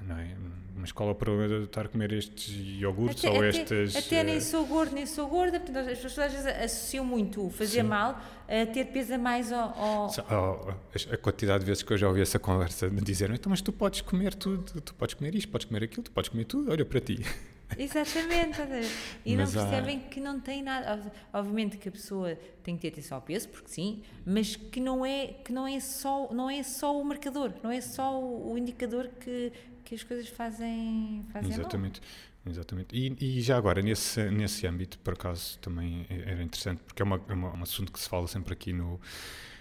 não é? Uma escola para estar a comer estes iogurtes ou estes. até nem eh, sou gordo, nem sou gorda, portanto, as pessoas às vezes associam muito o fazer Sim. mal a ter peso a mais ao. ao- a quantidade de vezes que eu já ouvi essa conversa de dizer então, mas tu podes comer tudo, tu podes comer isto, podes comer aquilo, tu podes comer tudo, olha para ti. Exatamente, e Mas não há- percebem que não tem nada. Ob- Obviamente que a pessoa tem que ter atenção ao peso, porque sim, mas que não é, que não é, só, não é só o marcador, não é só o, o indicador que, que as coisas fazem, fazem mal. Exatamente. Exatamente. E, e já agora, nesse, nesse âmbito, por acaso, também era interessante, porque é, uma, é uma- um assunto que se fala sempre aqui no,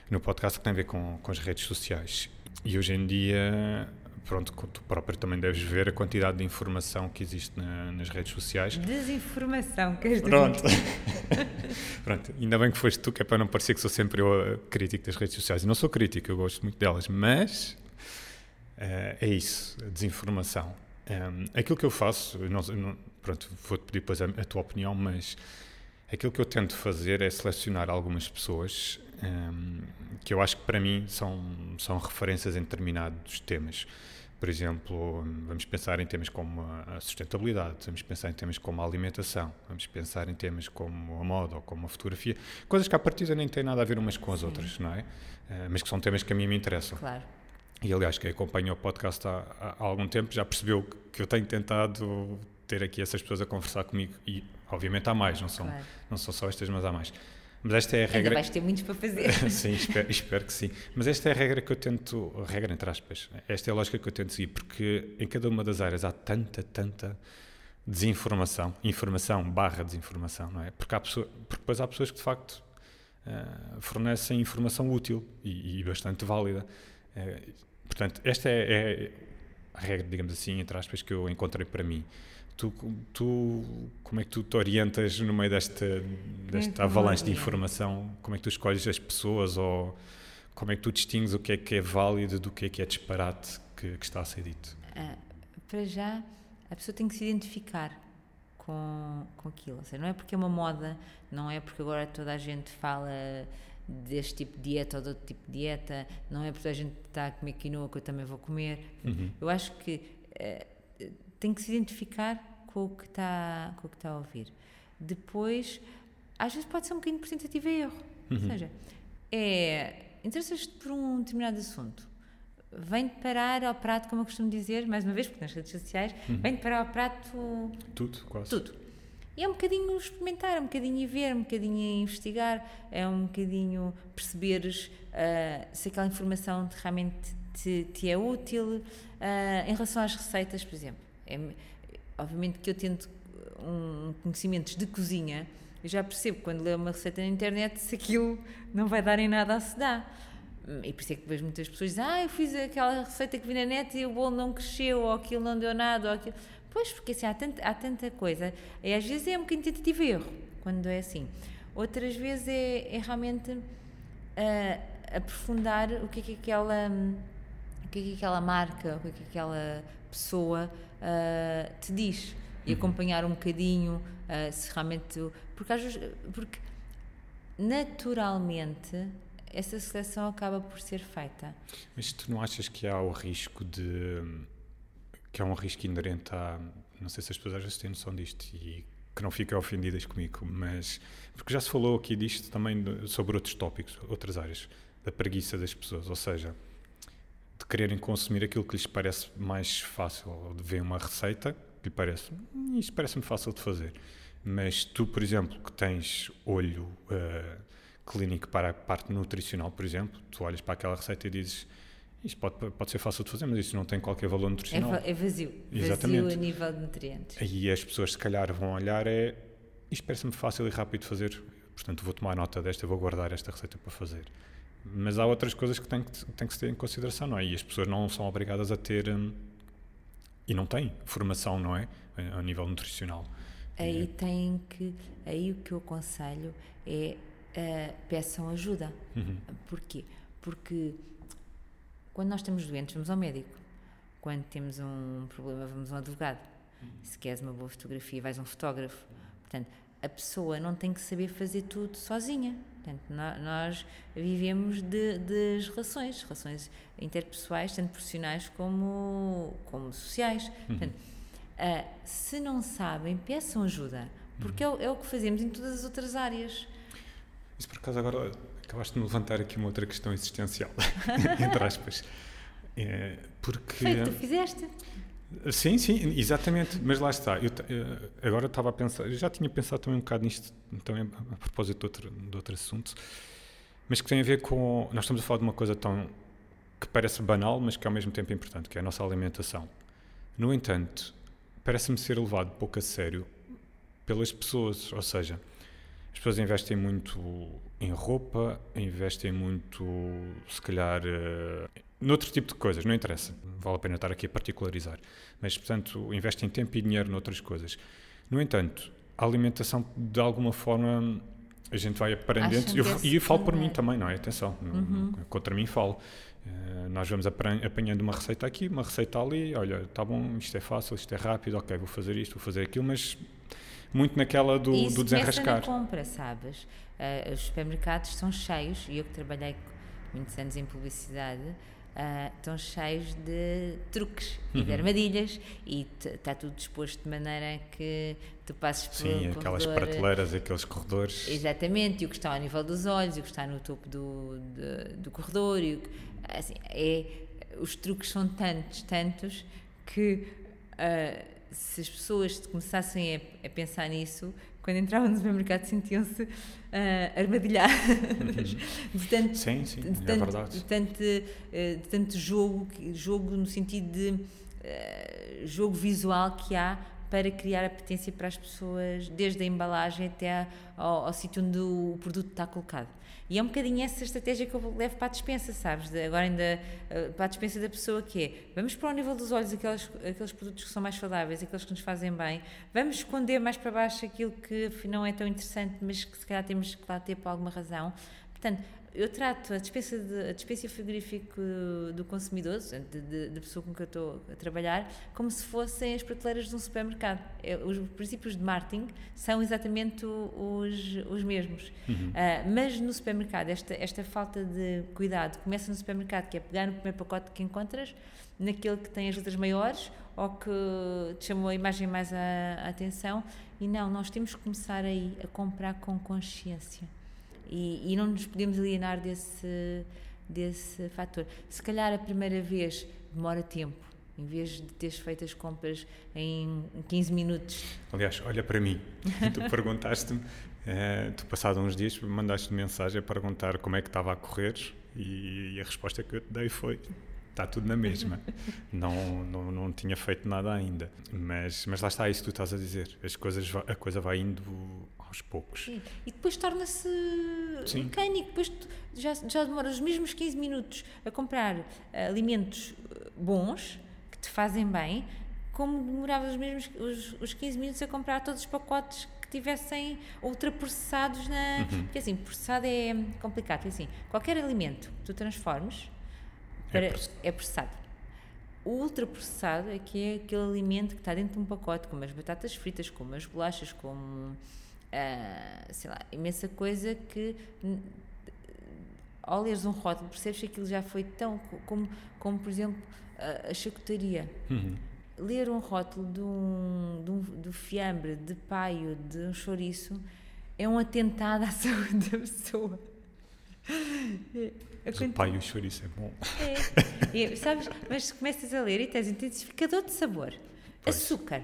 no podcast que tem a ver com, com as redes sociais. E hoje em dia, pronto, tu próprio também deves ver a quantidade de informação que existe na- nas redes sociais. Desinformação, queres dizer? Pronto. <laughs> Pronto, ainda bem que foste tu, que é para não parecer que sou sempre eu crítico das redes sociais. E não sou crítico, eu gosto muito delas, mas eh, é isso, a desinformação. Um, aquilo que eu faço, eu não, eu não- pronto, vou-te pedir depois a, a tua opinião, mas aquilo que eu tento fazer é selecionar algumas pessoas um, que eu acho que para mim são, são referências em determinados temas. Por exemplo, vamos pensar em temas como a sustentabilidade, vamos pensar em temas como a alimentação, vamos pensar em temas como a moda ou como a fotografia, coisas que à partida nem têm nada a ver umas com as outras, não é? Eh, mas que são temas que a mim me interessam. Claro. E aliás, quem acompanha o podcast há, há algum tempo já percebeu que eu tenho tentado ter aqui essas pessoas a conversar comigo e obviamente há mais, não são, Claro. não são só estas, mas há mais. Mas esta é a Ainda regra. vais ter muitos para fazer. <laughs> sim, espero, espero que sim. Mas esta é a regra que eu tento, regra entre aspas, esta é a lógica que eu tento seguir, porque em cada uma das áreas há tanta, tanta desinformação, informação barra desinformação, não é? Porque, há pessoa, porque depois há pessoas que de facto eh, fornecem informação útil e, e bastante válida. Eh, portanto, esta é, é a regra, digamos assim, entre aspas, que eu encontrei para mim. Tu, tu, como é que tu te orientas no meio desta, desta como avalanche de informação? Como é que tu escolhes as pessoas ou como é que tu distingues o que é que é válido do que é que é disparate que, que está a ser dito? Ah, para já, a pessoa tem que se identificar com, com aquilo. Ou seja, não é porque é uma moda, não é porque agora toda a gente fala deste tipo de dieta ou de outro tipo de dieta, não é porque a gente está a comer quinoa que eu também vou comer. Uhum. Eu acho que uh, tem que se identificar com o que está, com o que está a ouvir. Depois, às vezes pode ser um bocadinho por tentativa e erro. Ou Uhum. seja, é, interessas-te por um determinado assunto, vem-te parar ao prato, como eu costumo dizer, mais uma vez, porque nas redes sociais, vem-te parar ao prato Tudo, quase. tudo. E é um bocadinho experimentar, é um bocadinho ver, um bocadinho investigar, é um bocadinho perceberes ah, se aquela informação te- realmente te, te é útil. Ah, em relação às receitas, por exemplo, é, obviamente que eu tento um conhecimentos de cozinha, eu já percebo quando leio uma receita na internet se aquilo não vai dar em nada a se dá. E por isso é que vejo muitas pessoas dizem, ah, eu fiz aquela receita que vi na net e o bolo não cresceu, ou aquilo não deu nada, ou aquilo. Pois, porque assim, há, tanta, há tanta coisa. E às vezes é um bocadinho tentativa e erro, quando é assim. Outras vezes é, é realmente ah, aprofundar o que é que aquela, o que é que aquela marca, o que é que aquela pessoa ah, te diz. E acompanhar um bocadinho ah, se realmente. Porque às vezes. Porque naturalmente essa seleção acaba por ser feita. Mas tu não achas que há o risco de. que há um risco inerente a. Não sei se as pessoas às vezes têm noção disto e que não fiquem ofendidas comigo, mas. Porque já se falou aqui disto também sobre outros tópicos, outras áreas, da preguiça das pessoas, ou seja, de quererem consumir aquilo que lhes parece mais fácil, ou de ver uma receita que lhe parece. "Hum, Isto parece-me fácil de fazer. Mas tu, por exemplo, que tens olho eh, clínico para a parte nutricional, por exemplo, tu olhas para aquela receita e dizes isto pode, pode ser fácil de fazer, mas isso não tem qualquer valor É, nutricional. va- é vazio. Vazio Exatamente. a nível de nutrientes. Aí as pessoas se calhar vão olhar é isto parece-me fácil e rápido de fazer, portanto vou tomar nota desta, vou guardar esta receita para fazer. Mas há outras coisas que tem que, tem que se ter em consideração, não é? E as pessoas não são obrigadas a ter hum, e não têm formação, não é? A, a nível nutricional. Aí tem que. Aí o que eu aconselho é ah, peçam ajuda. Uhum. Porquê? Porque quando nós estamos doentes, vamos ao médico. Quando temos um problema, vamos a um advogado. Se queres uma boa fotografia, vais a um fotógrafo. Portanto, a pessoa não tem que saber fazer tudo sozinha. Portanto, nó- nós vivemos de, das relações, relações interpessoais, tanto profissionais como, como sociais. Portanto, ah, se não sabem, peçam ajuda. Porque é, o- é o que fazemos em todas as outras áreas. Isso por acaso agora acabaste de me levantar aqui uma outra questão existencial, <laughs> entre aspas. É, porque. Foi o que tu fizeste. Sim, sim, exatamente, mas lá está. Eu, eh, agora estava a pensar, eu já tinha pensado também um bocado nisto, também a propósito de outro, de outro assunto, mas que tem a ver com. Nós estamos a falar de uma coisa tão. que parece banal, mas que ao mesmo tempo é importante, que é a nossa alimentação. No entanto, parece-me ser levado pouco a sério pelas pessoas, ou seja, as pessoas investem muito em roupa, investem muito, se calhar, eh, noutro tipo de coisas, não interessa, vale a pena estar aqui a particularizar, mas, portanto, investem tempo e dinheiro noutras coisas. No entanto, a alimentação, de alguma forma, a gente vai aprendendo, eu, é e falo por mim também, não é? Atenção, Uhum. contra mim falo. Eh, nós vamos apanhando uma receita aqui, uma receita ali, olha, está bom, isto é fácil, isto é rápido, ok, vou fazer isto, vou fazer aquilo, mas muito naquela do, isso do desenrascar. começa na compra, sabes? Ah, os supermercados estão cheios, e eu que trabalhei muitos anos em publicidade, ah, estão cheios de truques e Uhum. de armadilhas e está tudo disposto de maneira que tu passes por Sim, um aquelas corredor, prateleiras, aqueles corredores. Exatamente, e o que está ao nível dos olhos, e o que está no topo do, de- do corredor, e o que- assim, é, os truques são tantos, tantos, que ah, se as pessoas começassem a, a pensar nisso, quando entravam no supermercado sentiam-se ah, armadilhadas <laughs> de tanto, Sim, sim, de é tanto, verdade. de tanto, eh, de tanto jogo, jogo no sentido de eh, jogo visual que há para criar apetência para as pessoas, desde a embalagem até ao, ao sítio onde o produto está colocado. E é um bocadinho essa estratégia que eu levo para a dispensa, sabes? De- agora ainda eh, para a dispensa da pessoa que é, vamos para o nível dos olhos aqueles, aqueles produtos que são mais saudáveis, aqueles que nos fazem bem, vamos esconder mais para baixo aquilo que não é tão interessante, mas que se calhar temos que lá ter por alguma razão, Portanto, eu trato a despesa, de, a despesa frigorífico do consumidor, da pessoa com que eu estou a trabalhar, como se fossem as prateleiras de um supermercado. É, os princípios de marketing são exatamente os, os mesmos. Uhum. Uh, mas no supermercado, esta, esta falta de cuidado começa no supermercado, que é pegar no primeiro pacote que encontras, naquele que tem as letras maiores ou que te chamou a imagem mais a, a atenção. E não, nós temos que começar aí a comprar com consciência e, e não nos podemos alienar desse, desse fator. Se calhar a primeira vez demora tempo, em vez de teres feito as compras em 15 minutos. Aliás, olha para mim, <laughs> tu perguntaste-me, eh, tu passado uns dias mandaste mensagem a perguntar como é que estava a correr e, e a resposta que eu te dei foi está tudo na mesma. <laughs> não, não, não tinha feito nada ainda. Mas, mas lá está, isso que tu estás a dizer. As coisas, a coisa vai indo aos poucos. Sim. E depois torna-se mecânico, depois já, já demoras os mesmos 15 minutos a comprar uh, alimentos eh, bons, que te fazem bem, como demoravas os mesmos os, os 15 minutos a comprar todos os pacotes que tivessem ultraprocessados na. Uhum. Porque assim, processado é complicado. Porque assim, qualquer alimento que tu transformes para, é, processado. é processado. O ultraprocessado é que é aquele alimento que está dentro de um pacote, como as batatas fritas, como as bolachas, como uh, sei lá, imensa coisa que ao leres um rótulo percebes que aquilo já foi tão como, como por exemplo a, a chacutaria uhum. ler um rótulo de um, de um do fiambre, de paio, de um chouriço é um atentado à <laughs> saúde da pessoa mas o pai e o chouriço é bom. É, é, sabes, mas começas a ler e tens intensificador de sabor, pois. açúcar,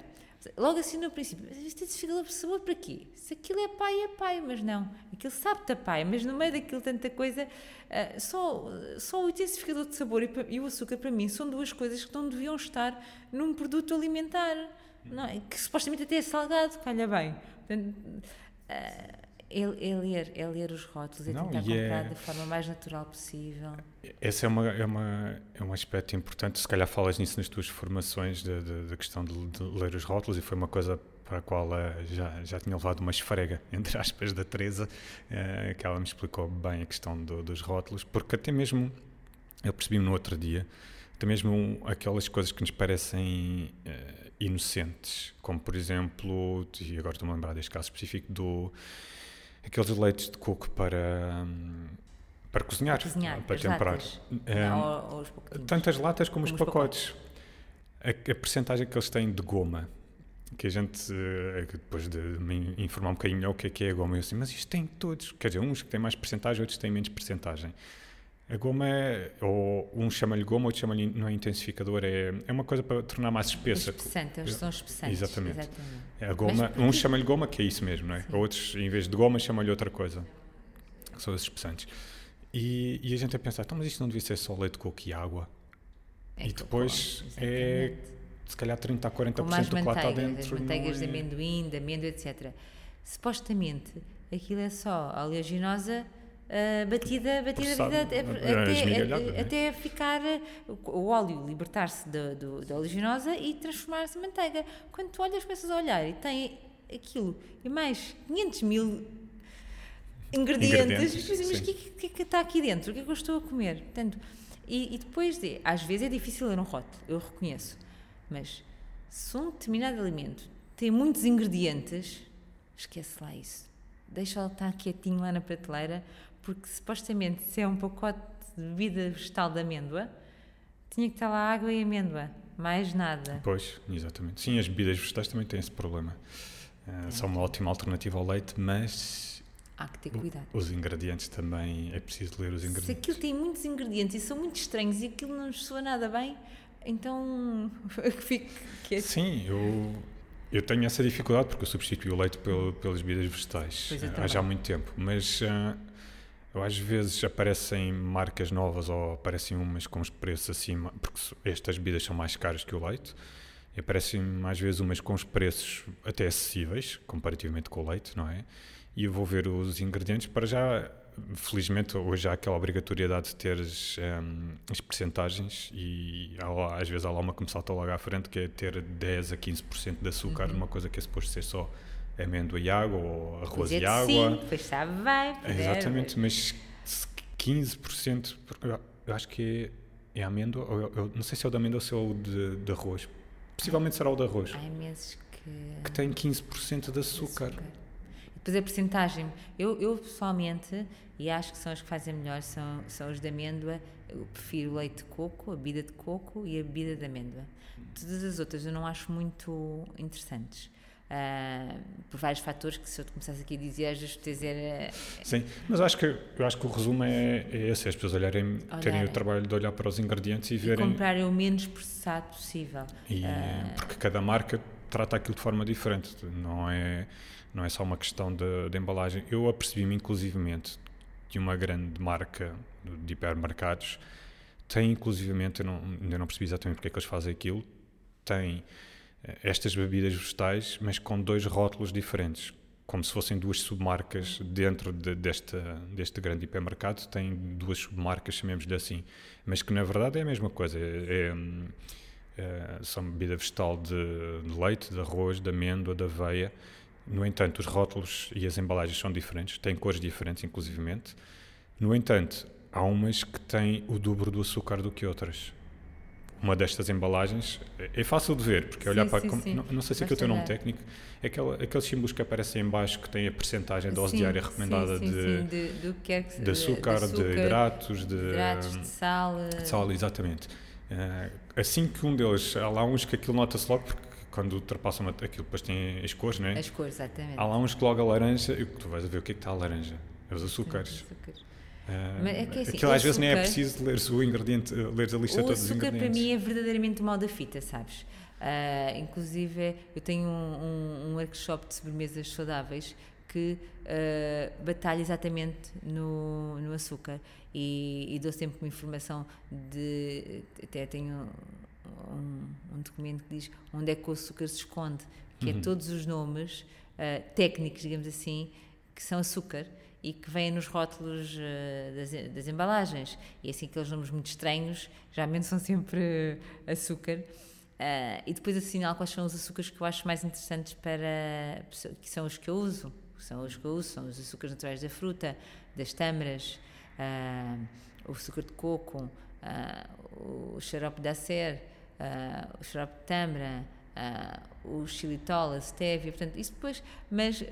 Logo assim no princípio, mas isto é desfigador de sabor para quê? Se aquilo é pai, é pai, mas não. Aquilo sabe-te a pai, mas no meio daquilo tanta coisa, uh, só, só o intensificador de sabor e, e, o açúcar para mim são duas coisas que não deviam estar num produto alimentar. Não, é? que supostamente até é salgado, calha bem. Portanto, uh, é, é, ler, é ler os rótulos, é tentar comprar é... da forma mais natural possível. Esse é, uma, é, uma, é um aspecto importante, se calhar falas nisso nas tuas formações, da questão de, de, ler os rótulos, e foi uma coisa para a qual uh, já, já tinha levado uma esfrega, <laughs> entre aspas, da Teresa, uh, que ela me explicou bem a questão do, dos rótulos, porque até mesmo, eu percebi-me no outro dia, até mesmo aquelas coisas que nos parecem uh, inocentes, como por exemplo, e agora estou-me a lembrar deste caso específico do aqueles leites de coco para para cozinhar, para, cozinhar, para temperar. Um, tanto as latas como, como os pacotes. pacotes. A, a percentagem que eles têm de goma, que a gente, eh, depois de me informar um bocadinho melhor o que é que é a goma, eu assim, mas isto tem todos, quer dizer, uns que têm mais percentagem, outros têm menos percentagem. A goma é, ou um chama-lhe goma, outro chama-lhe não é intensificador, é, é uma coisa para tornar mais espessa. Espessantes, são espessantes. Exatamente. exatamente. É a goma, um chama-lhe goma, que é isso mesmo, não é? Sim. Outros, em vez de goma, chamam-lhe outra coisa, que são os espessantes. E, e, a gente a pensar, então, mas isto não devia ser só leite, coco e água? É e depois é, se calhar, 30 a 40% do que lá está dentro. As manteigas é... de amendoim, de amêndoa, etc. Supostamente, aquilo é só oleaginosa uh, batida, batida, batida até, até, até, ficar o óleo libertar-se da, da oleaginosa e transformar-se em manteiga. Quando tu olhas, começas a olhar e tem aquilo e mais 500 mil ingredientes, ingredientes mas o que, que, que, está aqui dentro? O que é que eu estou a comer? Portanto, e, e depois, de, às vezes é difícil ler um rótulo, eu reconheço, mas se um determinado alimento tem muitos ingredientes, esquece lá isso. Deixa-lo estar quietinho lá na prateleira, porque supostamente se é um pacote de bebida vegetal de amêndoa, tinha que estar lá água e amêndoa, mais nada. Pois, exatamente. Sim, as bebidas vegetais também têm esse problema. Uh, são uma ótima alternativa ao leite, mas há que ter cuidado. Os ingredientes também, é preciso ler os ingredientes. Se aquilo tem muitos ingredientes e são muito estranhos e aquilo não nos soa nada bem, então <laughs> fico quieto. Sim, eu, eu tenho essa dificuldade porque eu substituí o leite pelo, pelas bebidas vegetais há já muito tempo, mas uh, eu, às vezes aparecem marcas novas ou aparecem umas com os preços acima, porque estas bebidas são mais caras que o leite, e aparecem às vezes umas com os preços até acessíveis, comparativamente com o leite, não é? E eu vou ver os ingredientes para já. Felizmente, hoje há aquela obrigatoriedade de ter um, as percentagens e há, às vezes há lá uma salta logo à frente que é ter 10 a 15% de açúcar uhum. numa coisa que é suposto ser só amêndoa e água ou arroz e água. Sim, pois sabe bem. Exatamente, mas 15%, eu, eu acho que é, é amêndoa, ou eu, eu não sei se é o de amêndoa ou se é o de, de arroz. Possivelmente será o de arroz. Há imensos que. Que tem 15% de açúcar. açúcar. Depois a porcentagem, eu, eu pessoalmente, e acho que são os que fazem melhor, são, são os de amêndoa. Eu prefiro o leite de coco, a bebida de coco e a bebida de amêndoa. Todas as outras eu não acho muito interessantes. Uh, por vários fatores que se eu te começasse aqui a dizer, às vezes dizer... Uh, Sim, mas acho que, eu acho que o resumo é, é esse, as pessoas olharem, olharem, terem o trabalho de olhar para os ingredientes e, e verem... comprarem o menos processado possível. E, uh, porque cada marca trata aquilo de forma diferente, não é, não é só uma questão de, de embalagem. Eu apercebi-me inclusivamente de uma grande marca de hipermercados tem inclusivamente, eu não, ainda não percebi exatamente porque é que eles fazem aquilo, tem estas bebidas vegetais, mas com dois rótulos diferentes, como se fossem duas submarcas dentro de, deste, deste grande hipermercado, tem duas submarcas, chamemos-lhe assim, mas que na verdade é a mesma coisa. É, é, é são bebida vegetal de, de, leite, de arroz, de amêndoa, de aveia. No entanto, os rótulos e as embalagens são diferentes, têm cores diferentes, inclusivamente. No entanto, há umas que têm o dobro do açúcar do que outras uma destas embalagens é fácil de ver, porque sim, olhar para. Sim, sim. Não, não, sei se aquilo tem um nome técnico, é aquele, aqueles símbolos que aparecem em baixo que têm a percentagem de dose diária recomendada de, de, que é que, de, açúcar, de, açúcar, de hidratos, de, hidratos, de sal. De sal, exatamente. Uh, assim que um deles, há lá uns que aquilo nota-se logo, porque quando ultrapassam aquilo depois tem as cores, não é? As cores, exatamente. Há lá uns que logo a laranja, e tu vais a ver o que é que está a laranja, é os açúcares. Os açúcares. Uh, Mas é que, assim, aquilo às vezes nem é preciso ler o ingrediente, ler a lista o todos os ingredientes. O açúcar para mim é verdadeiramente mal da fita, sabes? Uh, inclusive, eu tenho um, um, um, workshop de sobremesas saudáveis que uh, batalha exatamente no, no açúcar e, e, dou sempre uma informação de. Até tenho um, um, documento que diz onde é que o açúcar se esconde, que é uhum. é todos os nomes uh, técnicos, digamos assim, que são açúcar e que vêm nos rótulos uh, das, das, embalagens. E assim, aqueles nomes muito estranhos, geralmente são sempre açúcar. Uh, e depois assinalo quais são os açúcares que eu acho mais interessantes para. que são os que eu uso. São os que eu uso, são os açúcares naturais da fruta, das tâmaras, uh, o açúcar de coco, o xarope de acer, o xarope de tâmara, uh, o xilitol, a stevia, portanto, isso depois, mas uh,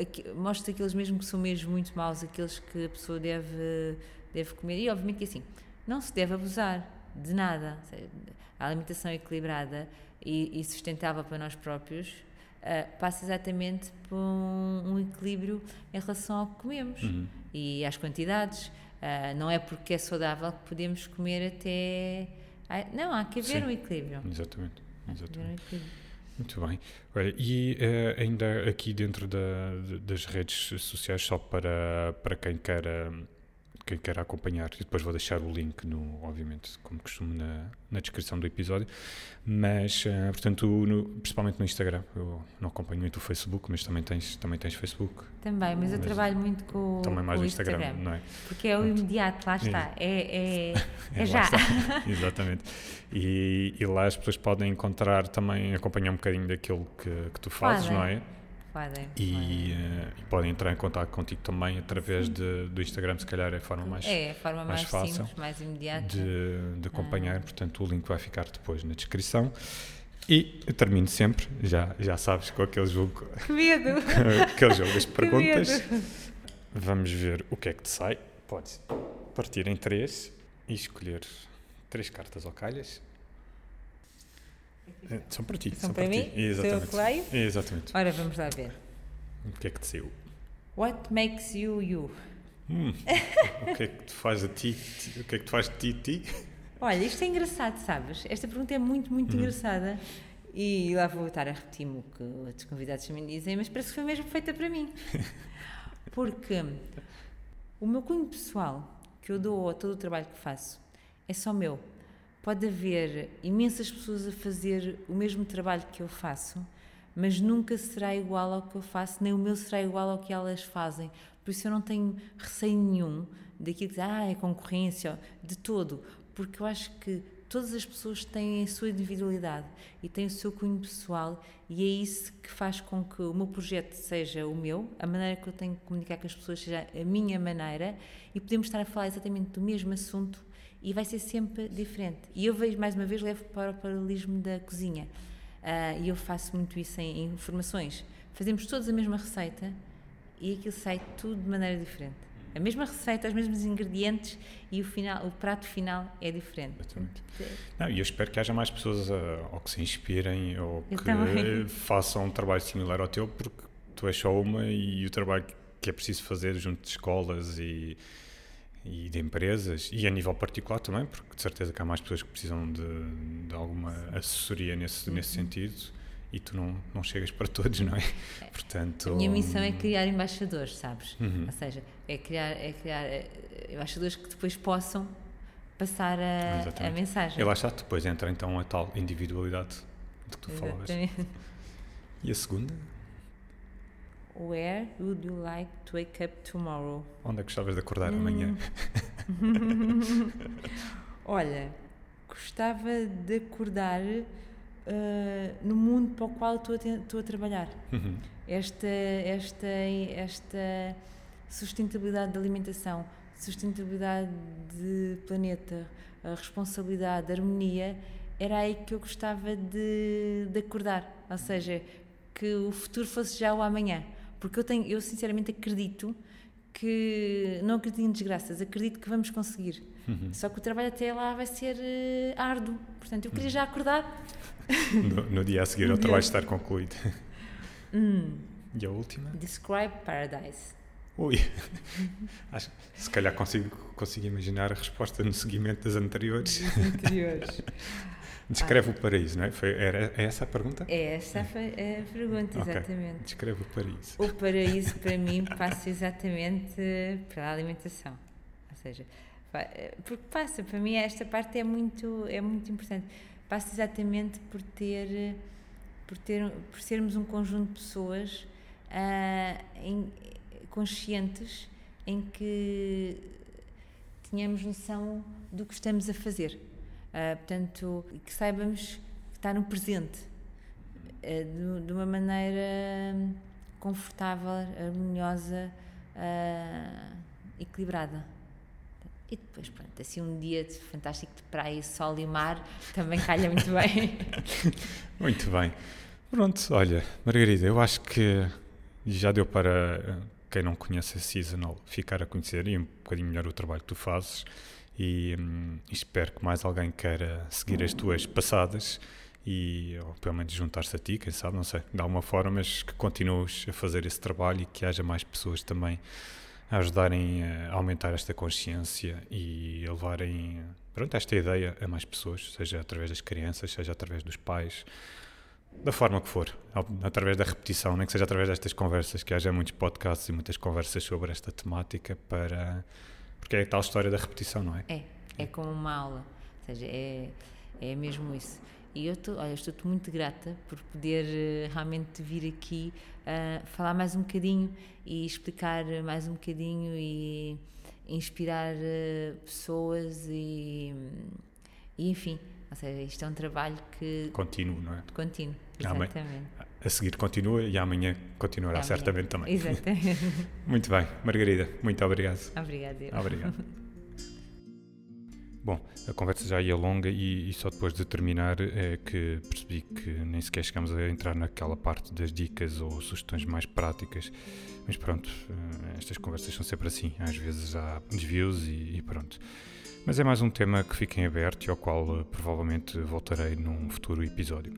aqui, mostra aqueles mesmo que são mesmo muito maus, aqueles que a pessoa deve, deve comer, e obviamente que assim, não se deve abusar de nada, seja, a alimentação equilibrada e, e, sustentável para nós próprios uh, passa exatamente por um, um, equilíbrio em relação ao que comemos uhum. e às quantidades, não é porque é saudável que podemos comer até... Não, há que haver Sim, um equilíbrio. Exatamente. Exatamente. Muito bem. Olha, e uh, ainda aqui dentro da, das redes sociais, só para, para quem quer quem quer acompanhar, e depois vou deixar o link, no, obviamente, como costumo, na, na descrição do episódio. Mas, uh, portanto, no, principalmente no Instagram, eu não acompanho muito o Facebook, mas também tens, também tens Facebook. Também, mas, mas eu trabalho muito com, também mais com o Instagram, Instagram, não é? Porque é o imediato, lá está, <laughs> é, é, é, é já. <laughs> Exatamente. E, e, lá as pessoas podem encontrar também, acompanhar um bocadinho daquilo que, que tu fazes, não é? Podem. E, uh, e, podem entrar em contato contigo também através de, do Instagram, se calhar é a forma mais, é, a forma mais, mais fácil, simples, mais imediata de, de acompanhar. Ah. Portanto, o link vai ficar depois na descrição. E eu termino sempre, já, já sabes, com aquele jogo. <laughs> Que medo! <laughs> aquele jogo das perguntas. Vamos ver o que é que te sai. Podes partir em três e escolher três cartas ou calhas são para ti. São, são para, para, mim? Exatamente. Sou eu que Exatamente. Ora, vamos lá ver. O que é que te saiu? What makes you you? Hum, o que é que te faz a ti? O que é que te faz de ti, ti? Olha, isto é engraçado, sabes? Esta pergunta é muito, muito hum. engraçada. E lá vou estar a repetir-me o que outros convidados me dizem, mas parece que foi mesmo feita para mim. <laughs> Porque o meu cunho pessoal, que eu dou a todo o trabalho que faço, é só meu pode haver imensas pessoas a fazer o mesmo trabalho que eu faço, mas nunca será igual ao que eu faço, nem o meu será igual ao que elas fazem. Por isso eu não tenho receio nenhum daquilo que ah, é concorrência, de todo, porque eu acho que todas as pessoas têm a sua individualidade e têm o seu cunho pessoal e é isso que faz com que o meu projeto seja o meu, a maneira que eu tenho de comunicar com as pessoas seja a minha maneira e podemos estar a falar exatamente do mesmo assunto e vai ser sempre diferente. E eu vejo, mais uma vez, levo para o paralelismo da cozinha. Uh, e eu faço muito isso em, em formações. Fazemos todos a mesma receita e aquilo sai tudo de maneira diferente. A mesma receita, os mesmos ingredientes e o, final, o prato final é diferente. Exatamente. Não, e eu espero que haja mais pessoas uh, ou que se inspirem ou Eu que também. <laughs> façam um trabalho similar ao teu, porque tu és só uma e o trabalho que é preciso fazer junto de escolas e, e de empresas e a nível particular também, porque de certeza que há mais pessoas que precisam de, de alguma assessoria nesse, nesse Uhum. sentido e tu não, não chegas para todos, não é? Portanto, A minha missão é criar embaixadores, sabes? Uhum. Ou seja, é criar, é criar eh, embaixadores que depois possam passar a, a mensagem. E lá está, depois entra então a tal individualidade de que tu falavas. Exatamente. E a segunda? Where would you like to wake up tomorrow? Onde é que gostavas de acordar Hum. amanhã? <laughs> Olha, gostava de acordar eh, no mundo para o qual estou a, estou a trabalhar. Uhum. esta, esta, esta sustentabilidade da alimentação, sustentabilidade de planeta, responsabilidade, harmonia, era aí que eu gostava de, de acordar. Ou seja, que o futuro fosse já o amanhã. Porque eu, tenho, eu sinceramente acredito que, não acredito em desgraças, acredito que vamos conseguir. Uhum. Só que o trabalho até lá vai ser eh, árduo. Portanto, eu queria já acordar. No, no dia a seguir ao dia trabalho estar concluído. Hum, E a última? describe paradise. Ui, <laughs> Acho, se calhar consigo, consigo imaginar a resposta no seguimento das anteriores. Dos interiores. <laughs> Descreve o paraíso, não é? Foi, era, é essa a pergunta? É essa a fa- a pergunta, exatamente. Descreve o paraíso. O paraíso para mim passa exatamente pela alimentação. Ou seja, eh, porque passa, para mim esta parte é muito, é muito importante. Passa exatamente por ter, por ter, por sermos um conjunto de pessoas ah, em- conscientes em que tenhamos noção do que estamos a fazer. Ah, portanto, que saibamos está no presente, eh, de, de uma maneira confortável, harmoniosa, ah, equilibrada. E depois, pronto, assim um dia de- fantástico de praia, sol e mar, também calha muito <laughs> bem. Muito bem. Pronto, olha, Margarida, eu acho que já deu para quem não conhece a Seasonal ficar a conhecer e um bocadinho melhor o trabalho que tu fazes e, hum, espero que mais alguém queira seguir as tuas passadas e ou pelo menos juntar-se a ti, quem sabe, não sei, de alguma forma, mas que continues a fazer esse trabalho e que haja mais pessoas também a ajudarem a aumentar esta consciência e a levarem pronto, esta ideia a mais pessoas, seja através das crianças, seja através dos pais, da forma que for, através da repetição, nem que seja através destas conversas, que haja muitos podcasts e muitas conversas sobre esta temática para. Porque é a tal história da repetição, não é? É, é como uma aula. Ou seja, é, é mesmo isso. E eu estou, olha, estou-te muito grata por poder eh, realmente vir aqui ah, falar mais um bocadinho e explicar mais um bocadinho e inspirar eh, pessoas e, e enfim, ou seja, isto é um trabalho que Contínuo, não é? contínuo, Amém. A seguir continua e amanhã continuará Amanhã. certamente também. Exatamente. <laughs> Muito bem, Margarida, muito obrigado. Obrigada. eu. Obrigado. <laughs> Bom, a conversa já ia longa e, e só depois de terminar é que percebi que nem sequer chegamos a entrar naquela parte das dicas ou sugestões mais práticas. Mas pronto, eh, estas conversas são sempre assim. Às vezes há desvios e, e pronto. Mas é mais um tema que fica em aberto e ao qual eh, provavelmente voltarei num futuro episódio.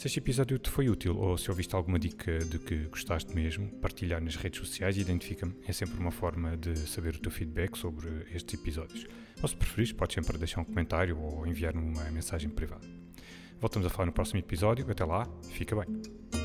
Se este episódio te foi útil ou se ouviste alguma dica de que gostaste mesmo, partilhar nas redes sociais identifica-me. É sempre uma forma de saber o teu feedback sobre estes episódios. Ou se preferires, podes sempre deixar um comentário ou enviar-me uma mensagem privada. Voltamos a falar no próximo episódio. Até lá, fica bem.